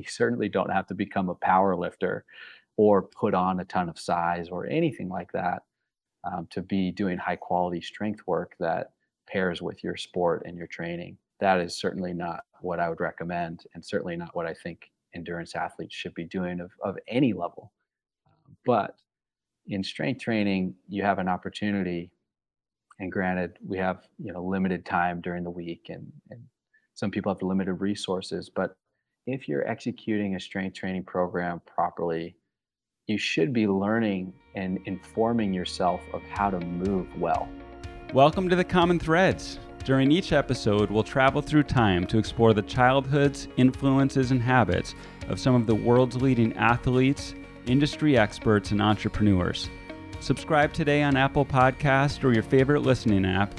you certainly don't have to become a power lifter or put on a ton of size or anything like that um, to be doing high quality strength work that pairs with your sport and your training. That is certainly not what I would recommend, and certainly not what I think endurance athletes should be doing of, of any level. But in strength training, you have an opportunity, and granted, we have you know limited time during the week, and, and some people have limited resources. But if you're executing a strength training program properly, you should be learning and informing yourself of how to move well. Welcome to the Common Threads. During each episode, we'll travel through time to explore the childhoods, influences, and habits of some of the world's leading athletes, industry experts, and entrepreneurs. Subscribe today on Apple Podcast or your favorite listening app,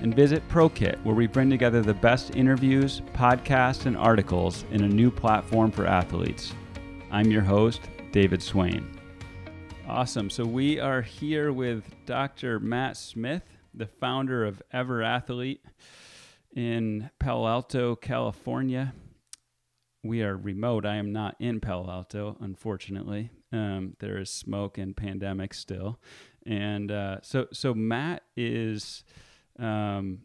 and visit ProKit, where we bring together the best interviews, podcasts, and articles in a new platform for athletes. I'm your host, David Swain. Awesome. So we are here with Dr. Matt Smith the founder of EverAthlete in Palo Alto, California. We are remote. I am not in Palo Alto, unfortunately. Um, there is smoke and pandemic still, and uh, so so Matt is um,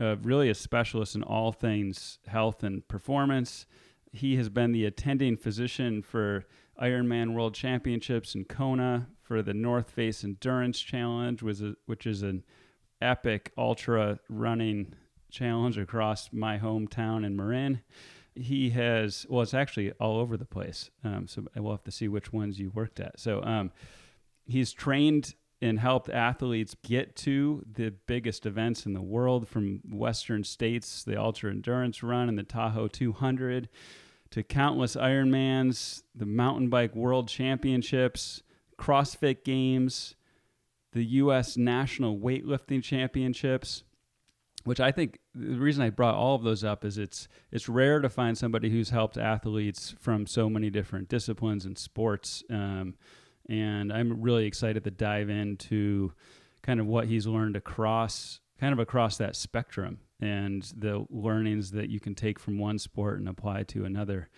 really a specialist in all things health and performance. He has been the attending physician for Ironman World Championships in Kona for the North Face Endurance Challenge, which is an epic ultra running challenge across my hometown in Marin. He has, well, it's actually all over the place. Um, so we'll have to see which ones you worked at. So um, he's trained and helped athletes get to the biggest events in the world from Western states, the ultra endurance run and the Tahoe 200, to countless Ironmans, the mountain bike world championships, CrossFit games, the U.S. National Weightlifting Championships, which I think the reason I brought all of those up is it's it's rare to find somebody who's helped athletes from so many different disciplines and sports, um, and I'm really excited to dive into kind of what he's learned across kind of across that spectrum and the learnings that you can take from one sport and apply to another.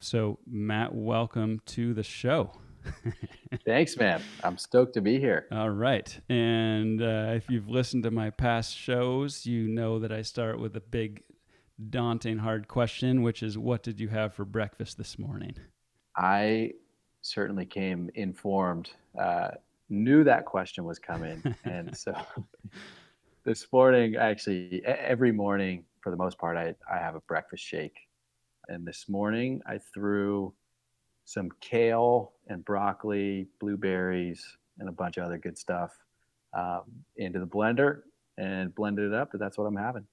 So, Matt, welcome to the show. Thanks, man. I'm stoked to be here. All right. And uh, if you've listened to my past shows, you know that I start with a big, daunting, hard question, which is what did you have for breakfast this morning? I certainly came informed, uh, knew that question was coming. and so this morning, actually, every morning, for the most part, I, I have a breakfast shake. And this morning, I threw some kale and broccoli, blueberries, and a bunch of other good stuff um, into the blender and blended it up. But that's what I'm having.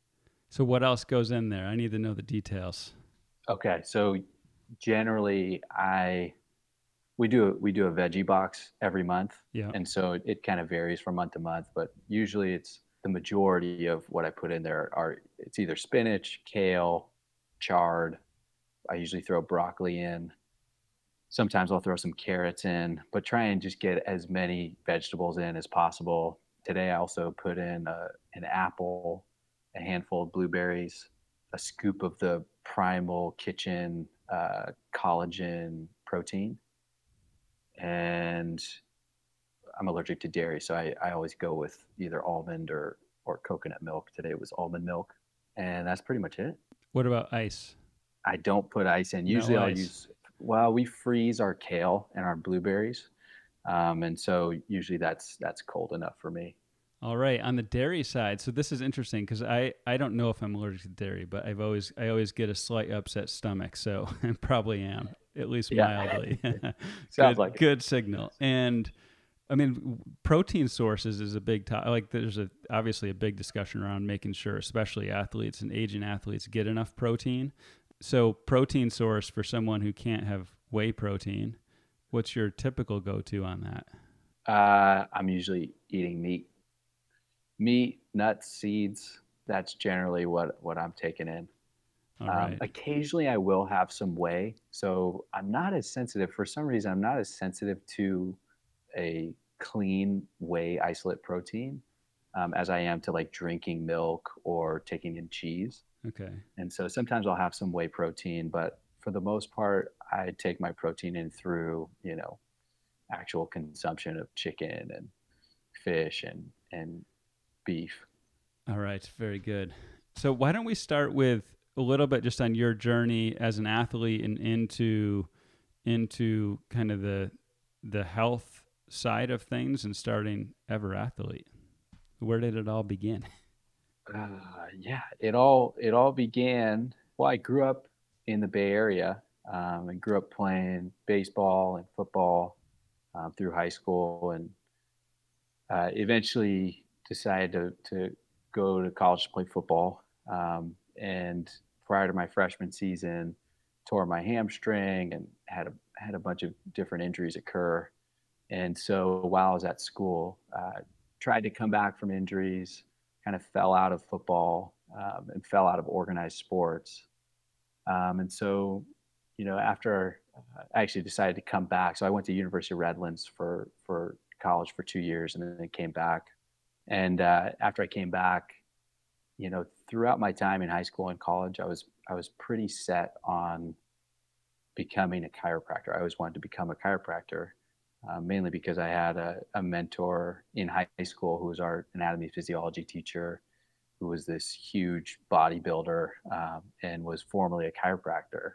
So what else goes in there? I need to know the details. Okay, so generally I we do a, we do a veggie box every month, yeah, and so it, it kind of varies from month to month, but usually it's the majority of what I put in there are it's either spinach, kale, chard. I usually throw broccoli in, sometimes I'll throw some carrots in, but try and just get as many vegetables in as possible. Today I also put in a, an apple, a handful of blueberries, a scoop of the Primal Kitchen uh, collagen protein, and I'm allergic to dairy, so I, I always go with either almond or or coconut milk. Today it was almond milk, and that's pretty much it. What about ice? I don't put ice in. Usually no I'll use well, we freeze our kale and our blueberries, um, and so usually that's that's cold enough for me. All right, on the dairy side, so this is interesting because I, I don't know if I'm allergic to dairy, but I've always I always get a slight upset stomach, so I probably am at least mildly. Sounds good, like good it. signal. And I mean, protein sources is a big topic. Like, there's a obviously a big discussion around making sure, especially athletes and aging athletes, get enough protein so protein source for someone who can't have whey protein what's your typical go-to on that uh, i'm usually eating meat meat nuts seeds that's generally what what i'm taking in um, occasionally i will have some whey so i'm not as sensitive for some reason i'm not as sensitive to a clean whey isolate protein um, as i am to like drinking milk or taking in cheese Okay. And so sometimes I'll have some whey protein, but for the most part, I take my protein in through, you know, actual consumption of chicken and fish and, and beef. All right. Very good. So why don't we start with a little bit just on your journey as an athlete and into into kind of the the health side of things and starting EverAthlete. Where did it all begin? Uh, yeah it all it all began well i grew up in the bay area um, and grew up playing baseball and football um, through high school and uh, eventually decided to, to go to college to play football. Um, and prior to my freshman season tore my hamstring and had a had a bunch of different injuries occur. And so while I was at school, uh, tried to come back from injuries, kind of fell out of football um, and fell out of organized sports. Um, and so, you know, after uh, I actually decided to come back, so I went to University of Redlands for for college for two years, and then came back. And uh, after I came back, you know, throughout my time in high school and college, I was I was pretty set on becoming a chiropractor. I always wanted to become a chiropractor, uh, mainly because I had a, a, mentor in high school who was our anatomy physiology teacher, who was this huge bodybuilder um, and was formerly a chiropractor.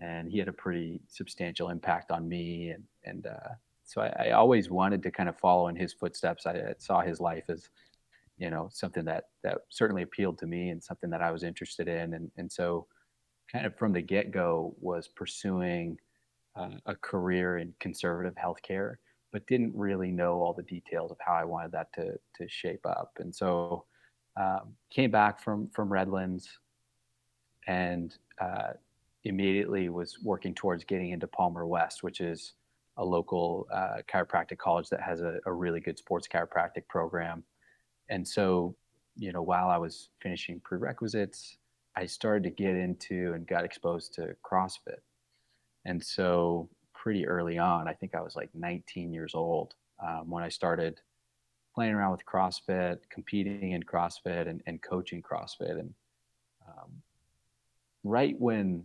And he had a pretty substantial impact on me. And, and uh, so I, I, always wanted to kind of follow in his footsteps. I, I saw his life as, you know, something that, that certainly appealed to me and something that I was interested in. And, and so, kind of from the get go was pursuing uh, a career in conservative healthcare, but didn't really know all the details of how I wanted that to to shape up. And so um, came back from from Redlands and uh, immediately was working towards getting into Palmer West, which is a local uh, chiropractic college that has a, a really good sports chiropractic program. And so, you know, while I was finishing prerequisites, I started to get into and got exposed to CrossFit. And so, pretty early on, I think I was like 19 years old um, when I started playing around with CrossFit, competing in CrossFit, and, and coaching CrossFit. And um, right when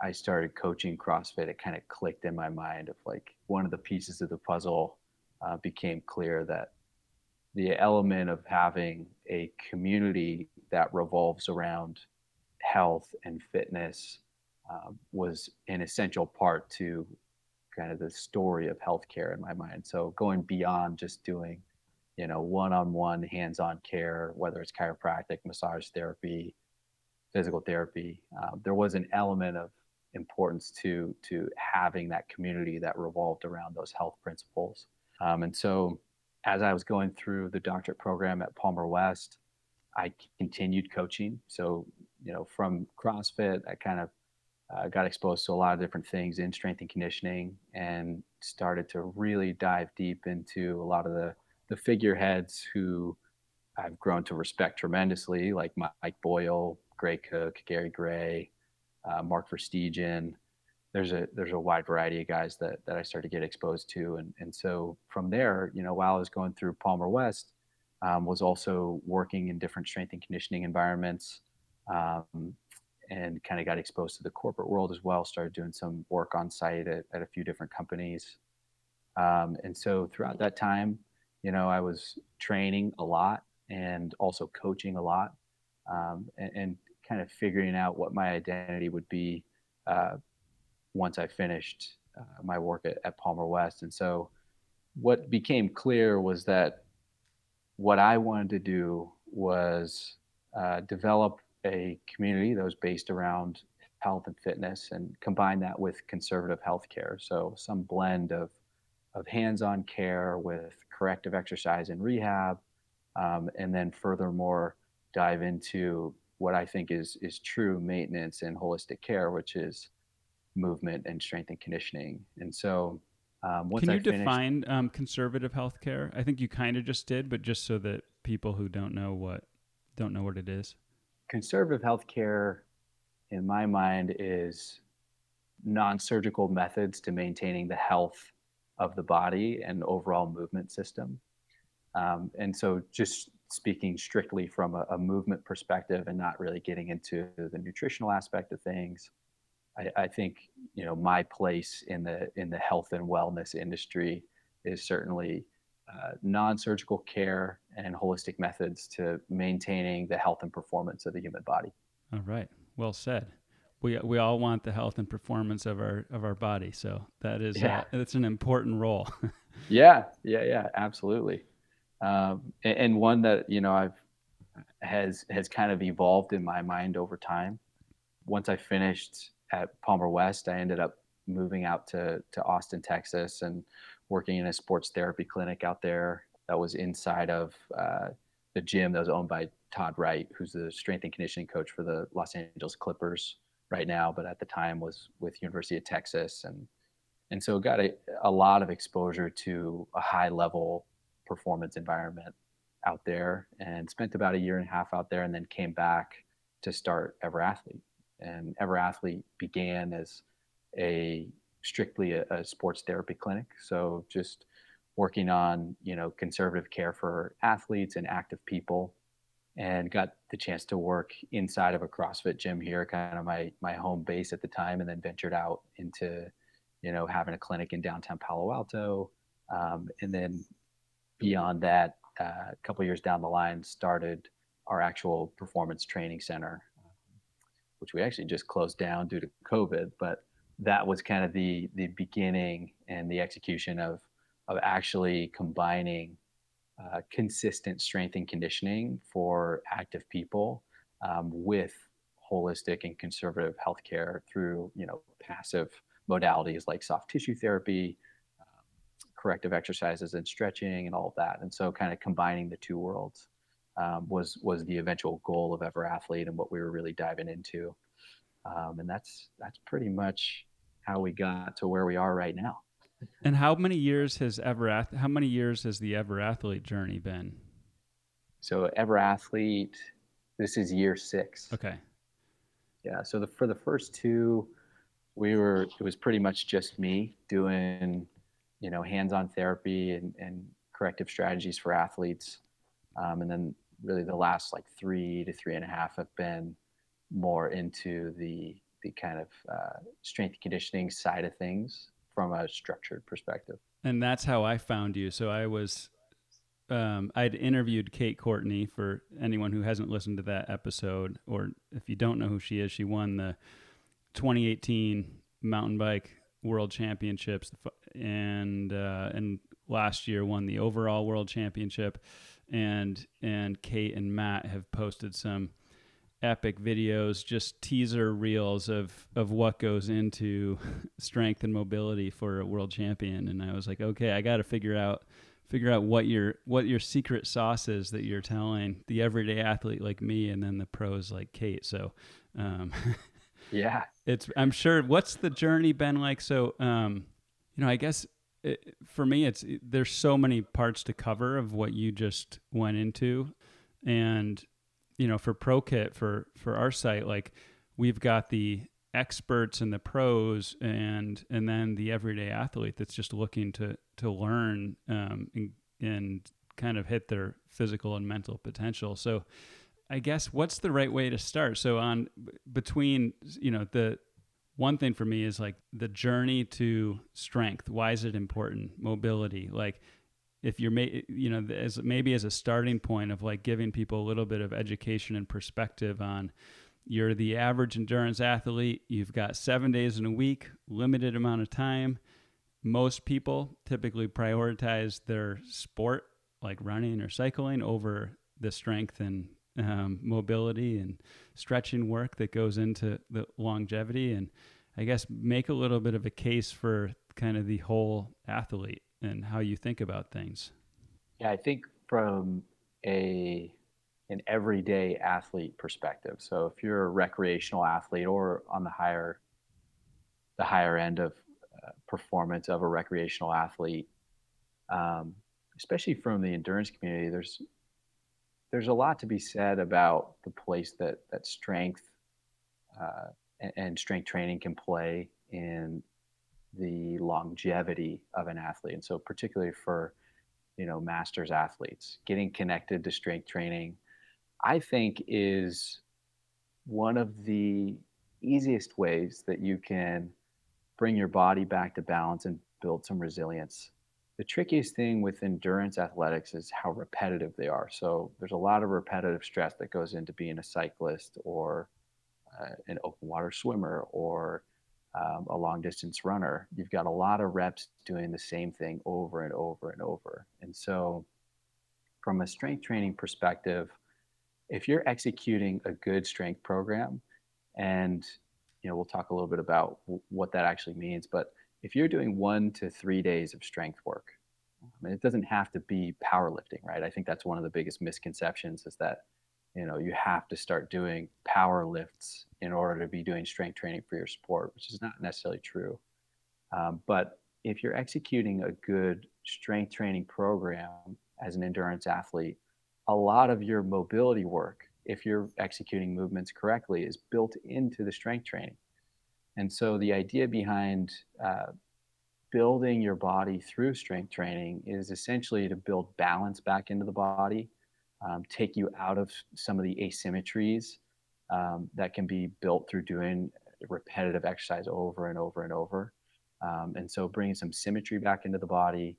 I started coaching CrossFit, it kind of clicked in my mind of like one of the pieces of the puzzle uh, became clear that the element of having a community that revolves around health and fitness um, was an essential part to kind of the story of healthcare in my mind. So going beyond just doing, you know, one-on-one hands-on care, whether it's chiropractic, massage therapy, physical therapy, um, there was an element of importance to to having that community that revolved around those health principles. Um, and so, as I was going through the doctorate program at Palmer West, I continued coaching. So you know, from CrossFit, I kind of uh, got exposed to a lot of different things in strength and conditioning and started to really dive deep into a lot of the, the figureheads who I've grown to respect tremendously, like Mike Boyle, Gray Cook, Gary Gray, uh, Mark Verstegen. There's a there's a wide variety of guys that, that I started to get exposed to, and and so from there, you know, while I was going through Palmer West, um, was also working in different strength and conditioning environments, um, and kind of got exposed to the corporate world as well. Started doing some work on site at, at a few different companies. Um, and so throughout that time, you know, I was training a lot and also coaching a lot um, and, and, kind of figuring out what my identity would be uh, once I finished uh, my work at, at Palmer West. And so what became clear was that what I wanted to do was uh, develop a community that was based around health and fitness and combine that with conservative healthcare. So some blend of of hands-on care with corrective exercise and rehab, um, and then furthermore dive into what I think is is true maintenance and holistic care, which is movement and strength and conditioning. And so, um, can you finished, define um, conservative healthcare? I think you kind of just did, but just so that people who don't know what don't know what it is conservative healthcare, in my mind, is non surgical methods to maintaining the health of the body and overall movement system. Um, and so, just speaking strictly from a, a, movement perspective and not really getting into the nutritional aspect of things, I, I think you know my place in the in the health and wellness industry is certainly uh, non-surgical care and holistic methods to maintaining the health and performance of the human body. All right, well said. We we all want the health and performance of our of our body, so that is yeah. uh, it's an important role. yeah, yeah, yeah, absolutely. Um, and, and one that you know I've has has kind of evolved in my mind over time. Once I finished at Palmer West, I ended up moving out to to Austin, Texas, and working in a sports therapy clinic out there that was inside of uh, the gym that was owned by Todd Wright, who's the strength and conditioning coach for the Los Angeles Clippers right now, but at the time was with University of Texas, and and so got a, a lot of exposure to a high level performance environment out there, and spent about a year and a half out there, and then came back to start EverAthlete, and EverAthlete began as a strictly a, a sports therapy clinic. So just working on you know conservative care for athletes and active people and got the chance to work inside of a CrossFit gym here, kind of my my home base at the time, and then ventured out into, you know, having a clinic in downtown Palo Alto, um, and then beyond that, uh, a couple years down the line, started our actual performance training center, which we actually just closed down due to COVID, but that was kind of the the beginning and the execution of of actually combining uh, consistent strength and conditioning for active people um, with holistic and conservative healthcare through you know passive modalities like soft tissue therapy um, corrective exercises and stretching and all of that. And so kind of combining the two worlds um, was was the eventual goal of EverAthlete and what we were really diving into um, and that's that's pretty much how we got to where we are right now. And how many years has ever how many years has the EverAthlete journey been? So EverAthlete, this is year six. Okay. Yeah. So the, for the first two, we were it was pretty much just me doing, you know, hands-on therapy and, and corrective strategies for athletes, um, and then really the last like three to three and a half have been more into the the kind of uh, strength conditioning side of things from a structured perspective. And that's how I found you. So I was, um, I'd interviewed Kate Courtney for anyone who hasn't listened to that episode, or if you don't know who she is, she won the 2018 mountain bike world championships and, uh, and last year won the overall world championship. And, and Kate and Matt have posted some, epic videos, just teaser reels of of what goes into strength and mobility for a world champion. And I was like, okay, I got to figure out figure out what your what your secret sauce is that you're telling the everyday athlete like me, and then the pros like Kate. So, um, yeah, it's I'm sure. What's the journey been like? So, um, you know, I guess. It, for me, it's there's so many parts to cover of what you just went into, and you know, for ProKit for for our site, like we've got the experts and the pros and and then the everyday athlete that's just looking to to learn um, and, and kind of hit their physical and mental potential. So I guess what's the right way to start? So on between you know the one thing for me is like the journey to strength. Why is it important? Mobility, like if you're you know as maybe as a starting point of like giving people a little bit of education and perspective on you're the average endurance athlete you've got 7 days in a week limited amount of time most people typically prioritize their sport like running or cycling over the strength and um, mobility and stretching work that goes into the longevity and i guess make a little bit of a case for kind of the whole athlete and how you think about things. Yeah, I think from a an everyday athlete perspective. So if you're a recreational athlete or on the higher the higher end of uh, performance of a recreational athlete, um, especially from the endurance community, there's there's a lot to be said about the place that that strength uh, and, and strength training can play in the longevity of an athlete. And so, particularly for you know masters athletes, getting connected to strength training, I think is one of the easiest ways that you can bring your body back to balance and build some resilience. The trickiest thing with endurance athletics is how repetitive they are. So there's a lot of repetitive stress that goes into being a cyclist or uh, an open water swimmer or um, a long distance runner. You've got a lot of reps doing the same thing over and over and over. And so, from a strength training perspective, if you're executing a good strength program, and you know we'll talk a little bit about w- what that actually means, but if you're doing one to three days of strength work, I mean, it doesn't have to be powerlifting, right? I think that's one of the biggest misconceptions is that you know you have to start doing power lifts in order to be doing strength training for your sport which is not necessarily true um, but if you're executing a good strength training program as an endurance athlete a lot of your mobility work if you're executing movements correctly is built into the strength training and so the idea behind uh, building your body through strength training is essentially to build balance back into the body um, take you out of some of the asymmetries um, that can be built through doing repetitive exercise over and over and over. Um, and so bringing some symmetry back into the body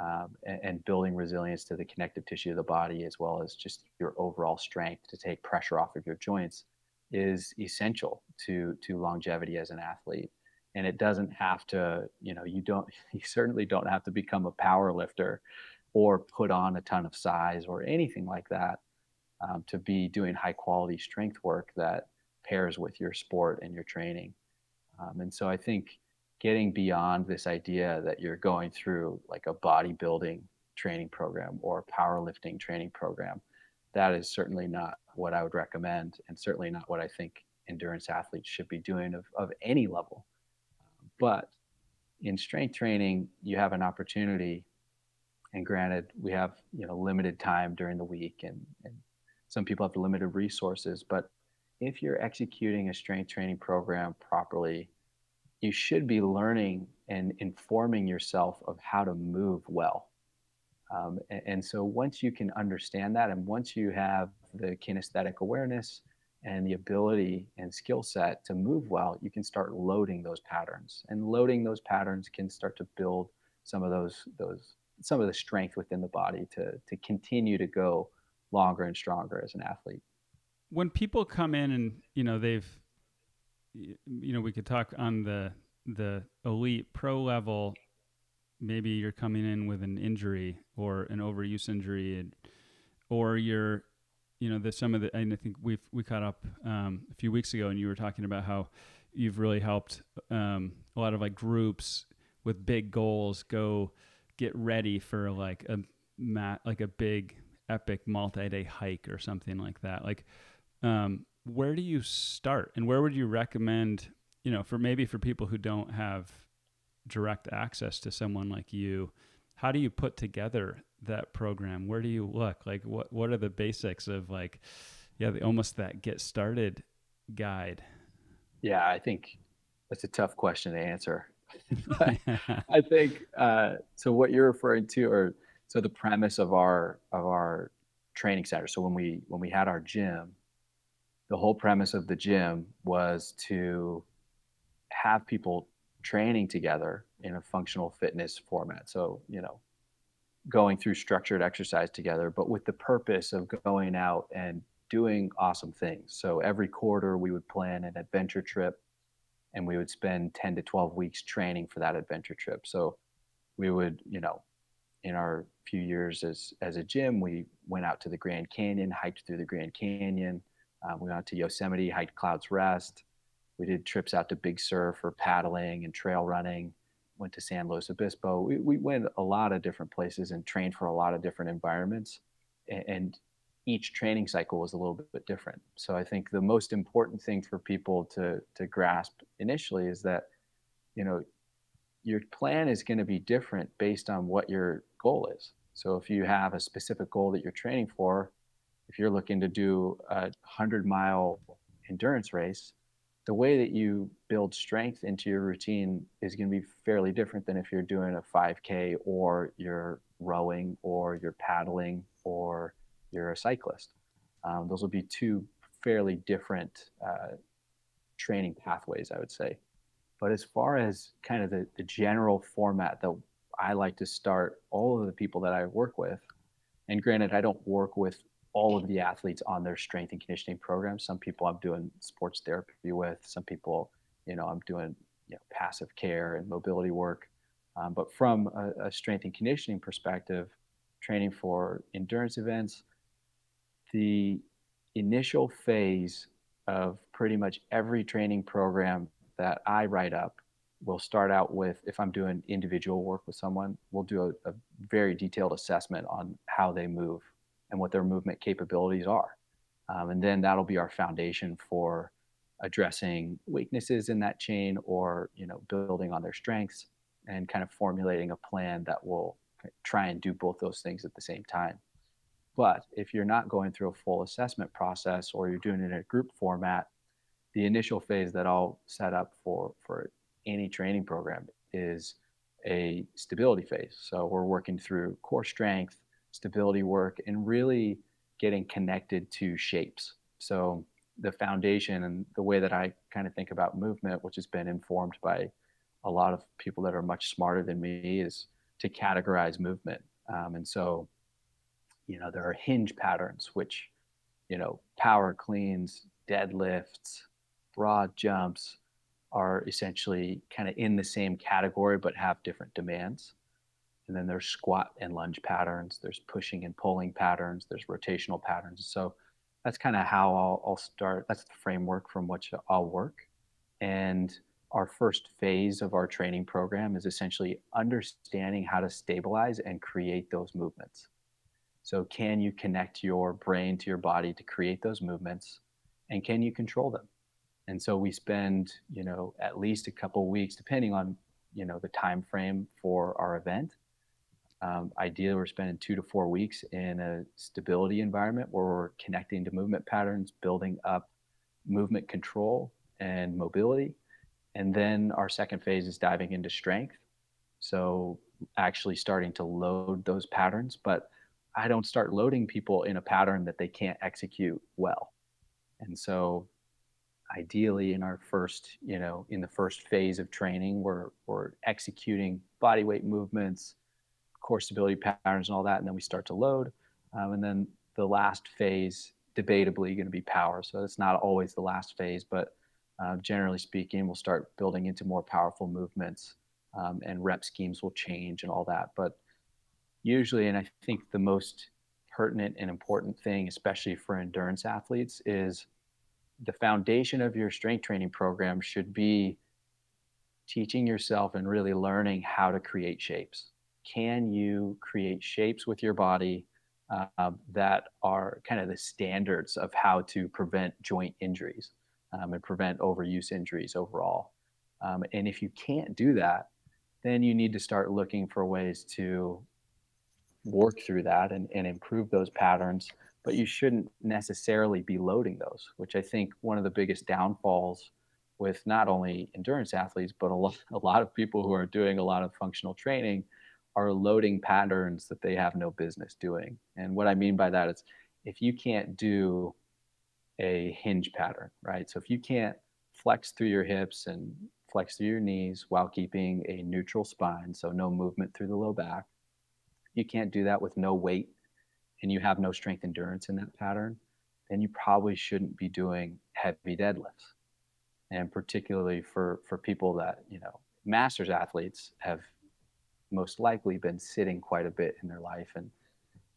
um, and, and, building resilience to the connective tissue of the body, as well as just your overall strength to take pressure off of your joints, is essential to to longevity as an athlete. And it doesn't have to, you know, you don't, you certainly don't have to become a power lifter or put on a ton of size or anything like that um, to be doing high quality strength work that pairs with your sport and your training. Um, and so I think getting beyond this idea that you're going through like a bodybuilding training program or powerlifting training program, that is certainly not what I would recommend, and certainly not what I think endurance athletes should be doing of, of any level. But in strength training, you have an opportunity and granted we have you know limited time during the week and, and some people have limited resources but if you're executing a strength training program properly you should be learning and informing yourself of how to move well um, and, and, so once you can understand that and once you have the kinesthetic awareness and the ability and skill set to move well you can start loading those patterns and loading those patterns can start to build some of those those some of the strength within the body to to continue to go longer and stronger as an athlete. When people come in and you know they've you know we could talk on the the elite pro level maybe you're coming in with an injury or an overuse injury and, or you're you know the some of the and I think we've we caught up um, a few weeks ago and you were talking about how you've really helped um, a lot of like groups with big goals go get ready for like a mat like a big epic multi-day hike or something like that. Like um, where do you start and where would you recommend you know for maybe for people who don't have direct access to someone like you how do you put together that program where do you look like what what are the basics of like yeah the, almost that get started guide yeah i think that's a tough question to answer I think uh, so. What you're referring to, or so the premise of our of our training center. So when we when we had our gym, the whole premise of the gym was to have people training together in a functional fitness format. So you know, going through structured exercise together, but with the purpose of going out and doing awesome things. So every quarter we would plan an adventure trip and we would spend 10 to 12 weeks training for that adventure trip. So we would, you know, in our few years as as a gym, we went out to the Grand Canyon, hiked through the Grand Canyon. Um, we went out to Yosemite, hiked Clouds Rest. We did trips out to Big Sur for paddling and trail running. Went to San Luis Obispo. We, we went a lot of different places and trained for a lot of different environments. And, and each training cycle was a little bit different. So I think the most important thing for people to to grasp initially is that you know your plan is going to be different based on what your goal is. So if you have a specific goal that you're training for, if you're looking to do a 100 mile endurance race, the way that you build strength into your routine is going to be fairly different than if you're doing a 5K or you're rowing or you're paddling or you're a cyclist. Um, those will be two fairly different uh, training pathways, I would say. But as far as kind of the, the general format that I like to start all of the people that I work with, and granted, I don't work with all of the athletes on their strength and conditioning programs. Some people I'm doing sports therapy with, some people, you know, I'm doing you know, passive care and mobility work. Um, but from a, a strength and conditioning perspective, training for endurance events, the initial phase of pretty much every training program that I write up will start out with if I'm doing individual work with someone, we'll do a, a, very detailed assessment on how they move and what their movement capabilities are. Um, and then that'll be our foundation for addressing weaknesses in that chain or you know building on their strengths and kind of formulating a plan that will try and do both those things at the same time. But if you're not going through a full assessment process or you're doing it in a group format, the initial phase that I'll set up for for any training program is a stability phase. So we're working through core strength, stability work, and really getting connected to shapes. So the foundation and the way that I kind of think about movement, which has been informed by a lot of people that are much smarter than me, is to categorize movement. Um, and so, you know, there are hinge patterns, which, you know, power cleans, deadlifts, broad jumps are essentially kind of in the same category but have different demands. And then there's squat and lunge patterns, there's pushing and pulling patterns, there's rotational patterns. So that's kind of how I'll, I'll start. That's the framework from which I'll work. And our first phase of our training program is essentially understanding how to stabilize and create those movements. So, can you connect your brain to your body to create those movements? And can you control them? And so we spend, you know, at least a couple weeks, depending on, you know, the time frame for our event. Um, ideally, we're spending two to four weeks in a stability environment where we're connecting to movement patterns, building up movement control and mobility and then our second phase is diving into strength. So actually starting to load those patterns, but I don't start loading people in a pattern that they can't execute well. And so ideally in our first, you know, in the first phase of training, we're, we're executing body weight movements, core stability patterns and all that. And then we start to load. Um, and then the last phase, debatably going to be power. So it's not always the last phase, but uh, generally speaking, we'll start building into more powerful movements um, and rep schemes will change and all that. But usually, and I think the most pertinent and important thing, especially for endurance athletes, is the foundation of your strength training program should be teaching yourself and really learning how to create shapes. Can you create shapes with your body uh, that are kind of the standards of how to prevent joint injuries? um, and prevent overuse injuries overall. Um, and if you can't do that, then you need to start looking for ways to work through that and, and improve those patterns. But you shouldn't necessarily be loading those, which I think one of the biggest downfalls with not only endurance athletes, but a lot, a lot of people who are doing a lot of functional training are loading patterns that they have no business doing. And what I mean by that is if you can't do a hinge pattern, right? So if you can't flex through your hips and flex through your knees while keeping a neutral spine, so no movement through the low back, you can't do that with no weight and you have no strength endurance in that pattern, then you probably shouldn't be doing heavy deadlifts. And particularly for, for people that, you know, masters athletes have most likely been sitting quite a bit in their life. And,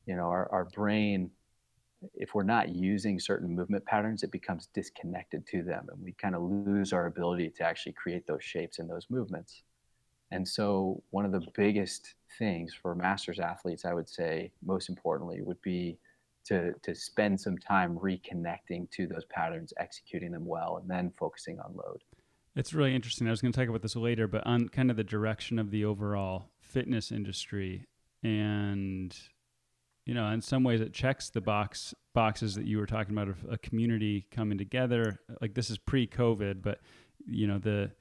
you know, our, our brain if we're not using certain movement patterns, it becomes disconnected to them and we kind of lose our ability to actually create those shapes and those movements. And so, one of the biggest things for masters athletes, I would say, most importantly, would be to, to spend some time reconnecting to those patterns, executing them well, and then focusing on load. It's really interesting. I was going to talk about this later, but on kind of the direction of the overall fitness industry and you know, in some ways it checks the box boxes that you were talking about of a community coming together. Like this is pre-COVID, but you know, the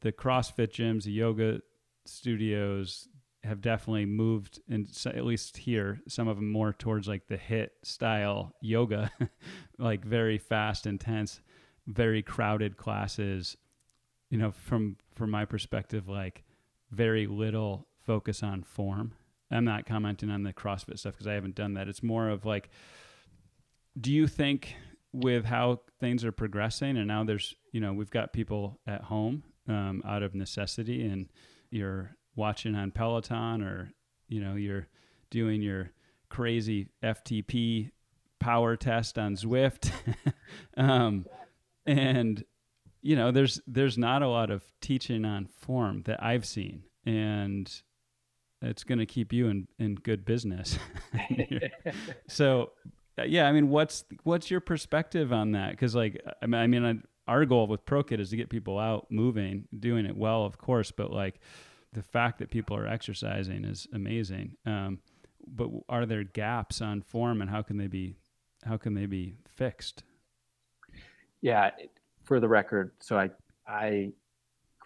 the CrossFit gyms, the yoga studios have definitely moved, and at least here, some of them more towards like the HIIT style yoga, like very fast, intense. very crowded classes, you know, from from my perspective, like very little focus on form. I'm not commenting on the CrossFit stuff because I haven't done that. It's more of like, do you think with how things are progressing and now there's, you know, we've got people at home um, out of necessity and you're watching on Peloton or, you know, you're doing your crazy FTP power test on Zwift. um, and you know, there's there's not a lot of teaching on form that I've seen. And it's going to keep you in, in good business. so, yeah, I mean, what's what's your perspective on that? Because, like, I mean, I mean, our goal with ProKit is to get people out moving, doing it well, of course, but like the fact that people are exercising is amazing. Um, but are there gaps on form, and how can they be how can they be fixed? Yeah, for the record, so I I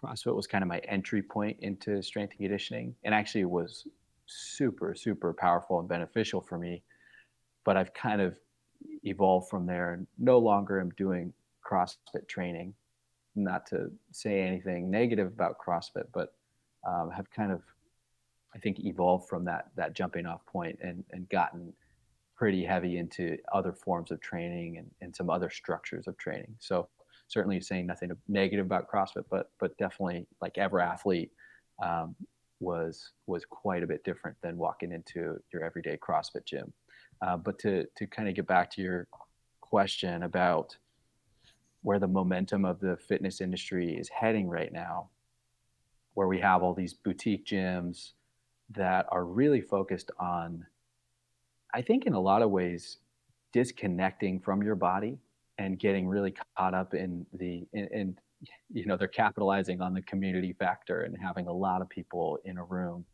CrossFit was kind of my entry point into strength and conditioning, and actually was super super powerful and beneficial for me. But I've kind of evolved from there, and no longer am doing CrossFit training. Not to say anything negative about CrossFit, but um, have kind of I think evolved from that that jumping off point and and gotten pretty heavy into other forms of training and, and some other structures of training. So certainly saying nothing negative about CrossFit, but but definitely like EverAthlete um, was was quite a bit different than walking into your everyday CrossFit gym. Uh, but to to kind of get back to your question about where the momentum of the fitness industry is heading right now, where we have all these boutique gyms that are really focused on, I think, in a lot of ways, disconnecting from your body and getting really caught up in the in you know they're capitalizing on the community factor and having a lot of people in a room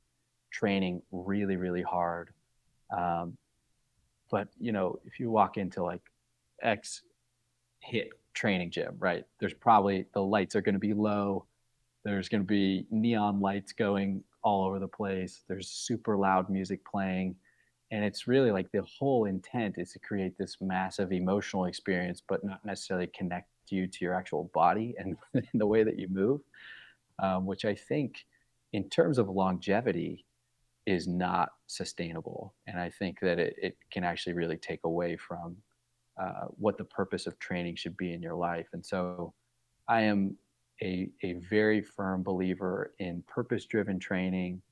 training really really hard. Um, but you know if you walk into like x HIIT training gym right there's probably the lights are going to be low there's going to be neon lights going all over the place there's super loud music playing and it's really like the whole intent is to create this massive emotional experience but not necessarily connect you to your actual body and the way that you move um, which i think in terms of longevity is not sustainable. And i think that it, it can actually really take away from uh, what the purpose of training should be in your life. And so i am a, a very firm believer in purpose driven training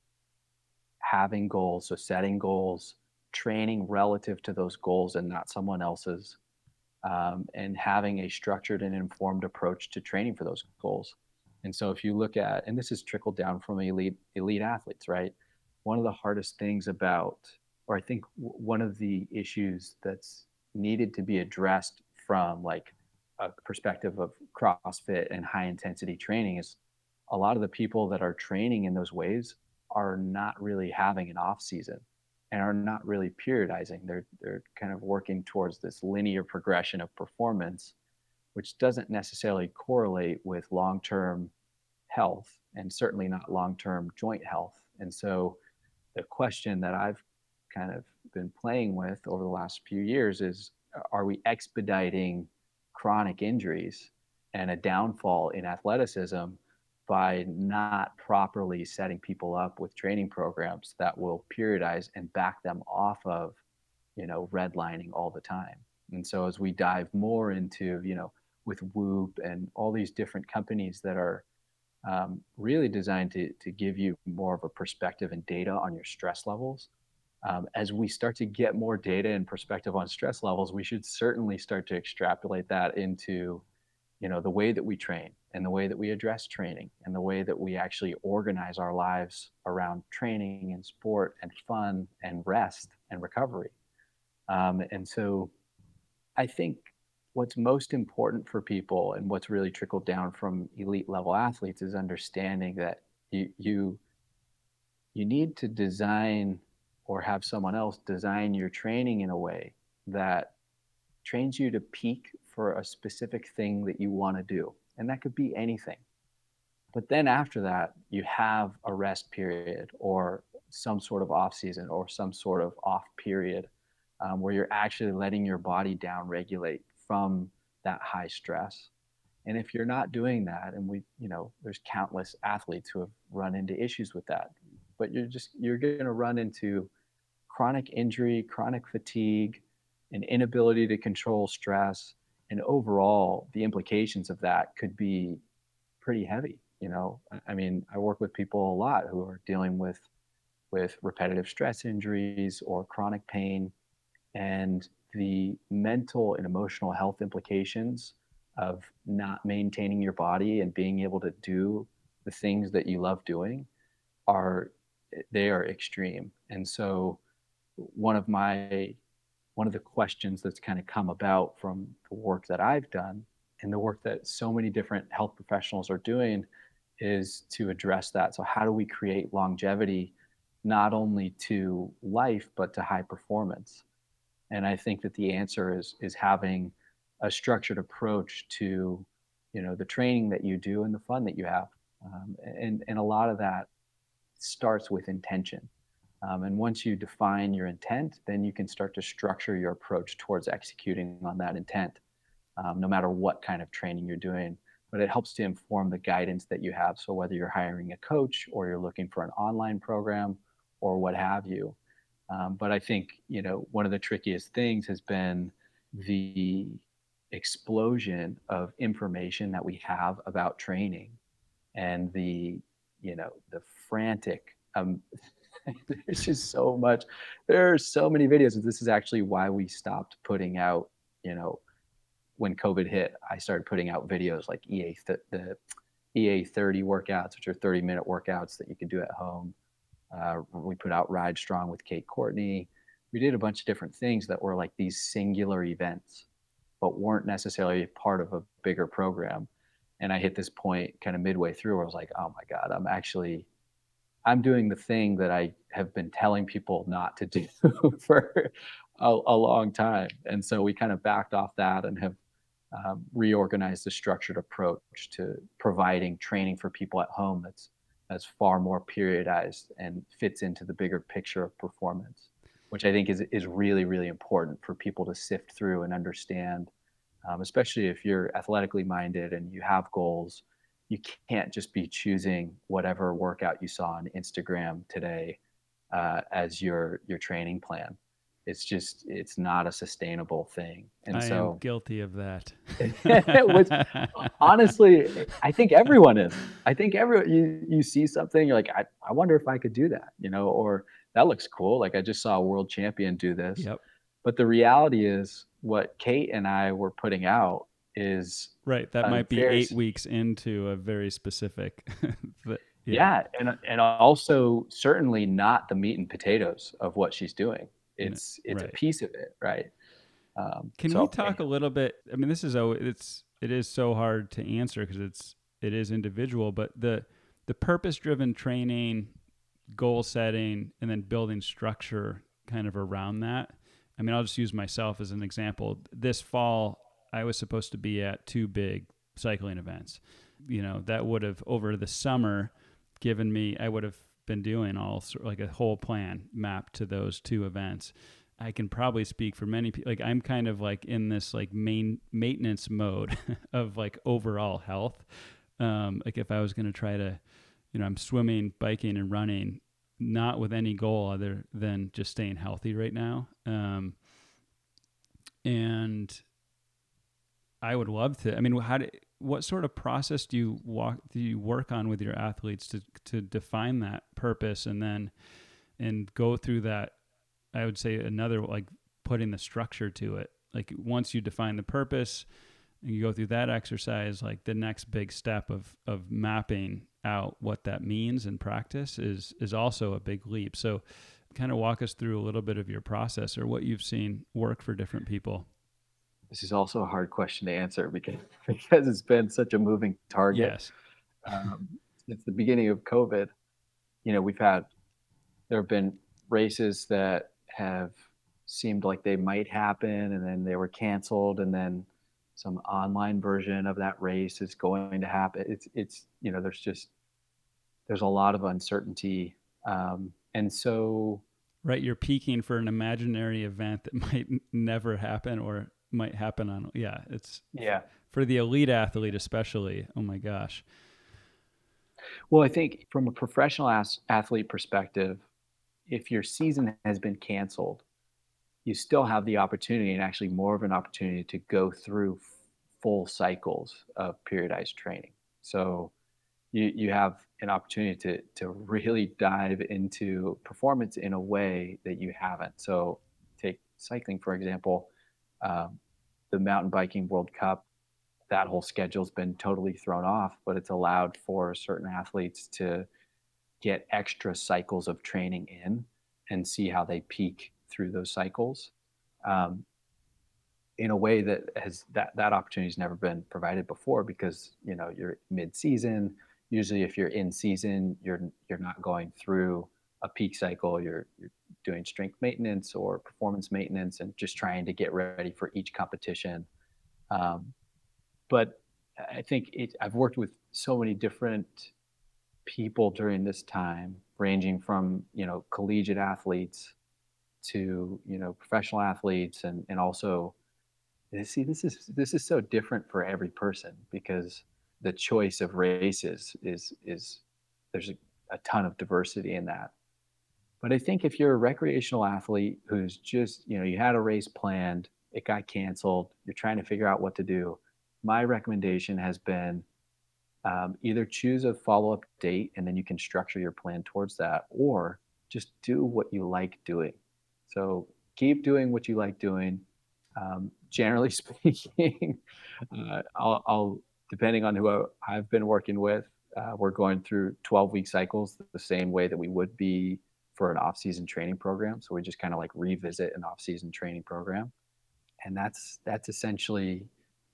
having goals so setting goals training relative to those goals and not someone else's, um, and having a structured and informed approach to training for those goals. And so, if you look at, and this is trickled down from elite elite athletes, right? One of the hardest things about, or I think one of the issues that's needed to be addressed from like a perspective of CrossFit and high intensity training is a lot of the people that are training in those ways are not really having an off season and are not really periodizing. They're they're kind of working towards this linear progression of performance, which doesn't necessarily correlate with long-term health and certainly not long-term joint health. And so the question that I've kind of been playing with over the last few years is are we expediting chronic injuries and a downfall in athleticism by not properly setting people up with training programs that will periodize and back them off of, you know, redlining all the time. And so as we dive more into, you know, with Whoop and all these different companies that are um, really designed to, to give you more of a perspective and data on your stress levels. Um, as we start to get more data and perspective on stress levels, we should certainly start to extrapolate that into, you know, the way that we train and the way that we address training and the way that we actually organize our lives around training and sport and fun and rest and recovery. Um, and so I think what's most important for people and what's really trickled down from elite level athletes is understanding that you, you, you need to design or have someone else design your training in a way that trains you to peak for a specific thing that you want to do and that could be anything. But then after that, you have a rest period or some sort of off season or some sort of off period um, where you're actually letting your body down regulate from that high stress. And if you're not doing that, and we, you know, there's countless athletes who have run into issues with that, but you're just, you're going to run into chronic injury, chronic fatigue, an inability to control stress. And overall, the implications of that could be pretty heavy. You know, I mean, I work with people a lot who are dealing with with repetitive stress injuries or chronic pain and the mental and emotional health implications of not maintaining your body and being able to do the things that you love doing are they are extreme and so one of my one of the questions that's kind of come about from the work that I've done and the work that so many different health professionals are doing is to address that. So how do we create longevity not only to life but to high performance? And i think that the answer is is having a structured approach to you know the training that you do and the fun that you have. Um, and and a lot of that starts with intention um, and once you define your intent then you can start to structure your approach towards executing on that intent um, no matter what kind of training you're doing. But it helps to inform the guidance that you have. So whether you're hiring a coach or you're looking for an online program or what have you. Um, but i think you know one of the trickiest things has been the explosion of information that we have about training and the you know the frantic um, there's just so much. There are so many videos this is actually why we stopped putting out you know when covid hit i started putting out videos like ea th- the ea 30 workouts which are 30 minute workouts that you can do at home. Uh, we put out ride strong with kate courtney. We did a bunch of different things that were like these singular events but weren't necessarily part of a bigger program. And I hit this point kind of midway through where I was like, oh my God, I'm actually I'm doing the thing that I have been telling people not to do for a, a, long time. And so we kind of backed off that and have um, reorganized a structured approach to providing training for people at home that's that's far more periodized and fits into the bigger picture of performance which I think is is really really important for people to sift through and understand, um, especially if you're athletically minded and you have goals. You can't just be choosing whatever workout you saw on Instagram today uh, as your your training plan. It's just it's not a sustainable thing. And I so am guilty of that. honestly, I think everyone is. I think every you you see something, you're like, I, I wonder if I could do that, you know, or that looks cool. Like I just saw a world champion do this. Yep. But the reality is what Kate and I were putting out is right. That might be eight weeks into a very specific. but, yeah. yeah. and and also certainly not the meat and potatoes of what she's doing. It's it's right. a piece of it, right? Um, Can so, we talk a little bit? I mean, this is oh, it's it is so hard to answer because it's it is individual, but the the purpose driven training goal setting and then building structure kind of around that. I mean, I'll just use myself as an example. This fall, I was supposed to be at two big cycling events. You know, that would have over the summer given me, I would have been doing all like a whole plan mapped to those two events. I can probably speak for many people. Like I'm kind of like in this like main maintenance mode of like overall health. Um, like if I was going to try to you know, I'm swimming, biking, and running, not with any goal other than just staying healthy right now. Um, and I would love to. I mean, how do, what sort of process do you walk do you work on with your athletes to to define that purpose and then and go through that? I would say another like putting the structure to it. Like once you define the purpose, and you go through that exercise, like the next big step of of mapping out what that means in practice is is also a big leap. So kind of walk us through a little bit of your process or what you've seen work for different people. This is also a hard question to answer because because it's been such a moving target. Yes. Um, since the beginning of COVID, you know, we've had there have been races that have seemed like they might happen and then they were canceled and then some online version of that race is going to happen. It's it's you know there's just there's a lot of uncertainty. Um, and so right you're peaking for an imaginary event that might never happen or might happen on yeah it's yeah. for the elite athlete especially oh my gosh. Well i think from a professional athlete perspective if your season has been canceled you still have the opportunity and actually more of an opportunity to go through full cycles of periodized training. So you, you have an opportunity to, to really dive into performance in a way that you haven't. So take cycling for example um, the mountain biking World Cup, that whole schedule's been totally thrown off, but it's allowed for certain athletes to get extra cycles of training in and see how they peak through those cycles. Um, in a way that has that that opportunity has never been provided before because you know you're mid-season. Usually if you're in season you're you're not going through a peak cycle you're, you're doing strength maintenance or performance maintenance and just trying to get ready for each competition. Um, but I think it, I've worked with so many different people during this time, ranging from you know collegiate athletes to you know professional athletes, and and also see this is this is so different for every person because the choice of races is is there's a, a ton of diversity in that but I think if you're a recreational athlete who's just, you know, you had a race planned, it got canceled, you're trying to figure out what to do, my recommendation has been um, either choose a follow up date and then you can structure your plan towards that, or just do what you like doing. So keep doing what you like doing. Um, generally speaking, uh, I'll, I'll, depending on who I've been working with, uh, we're going through 12 week cycles the same way that we would be for an off-season training program. So we just kind of like revisit an off-season training program, and that's that's essentially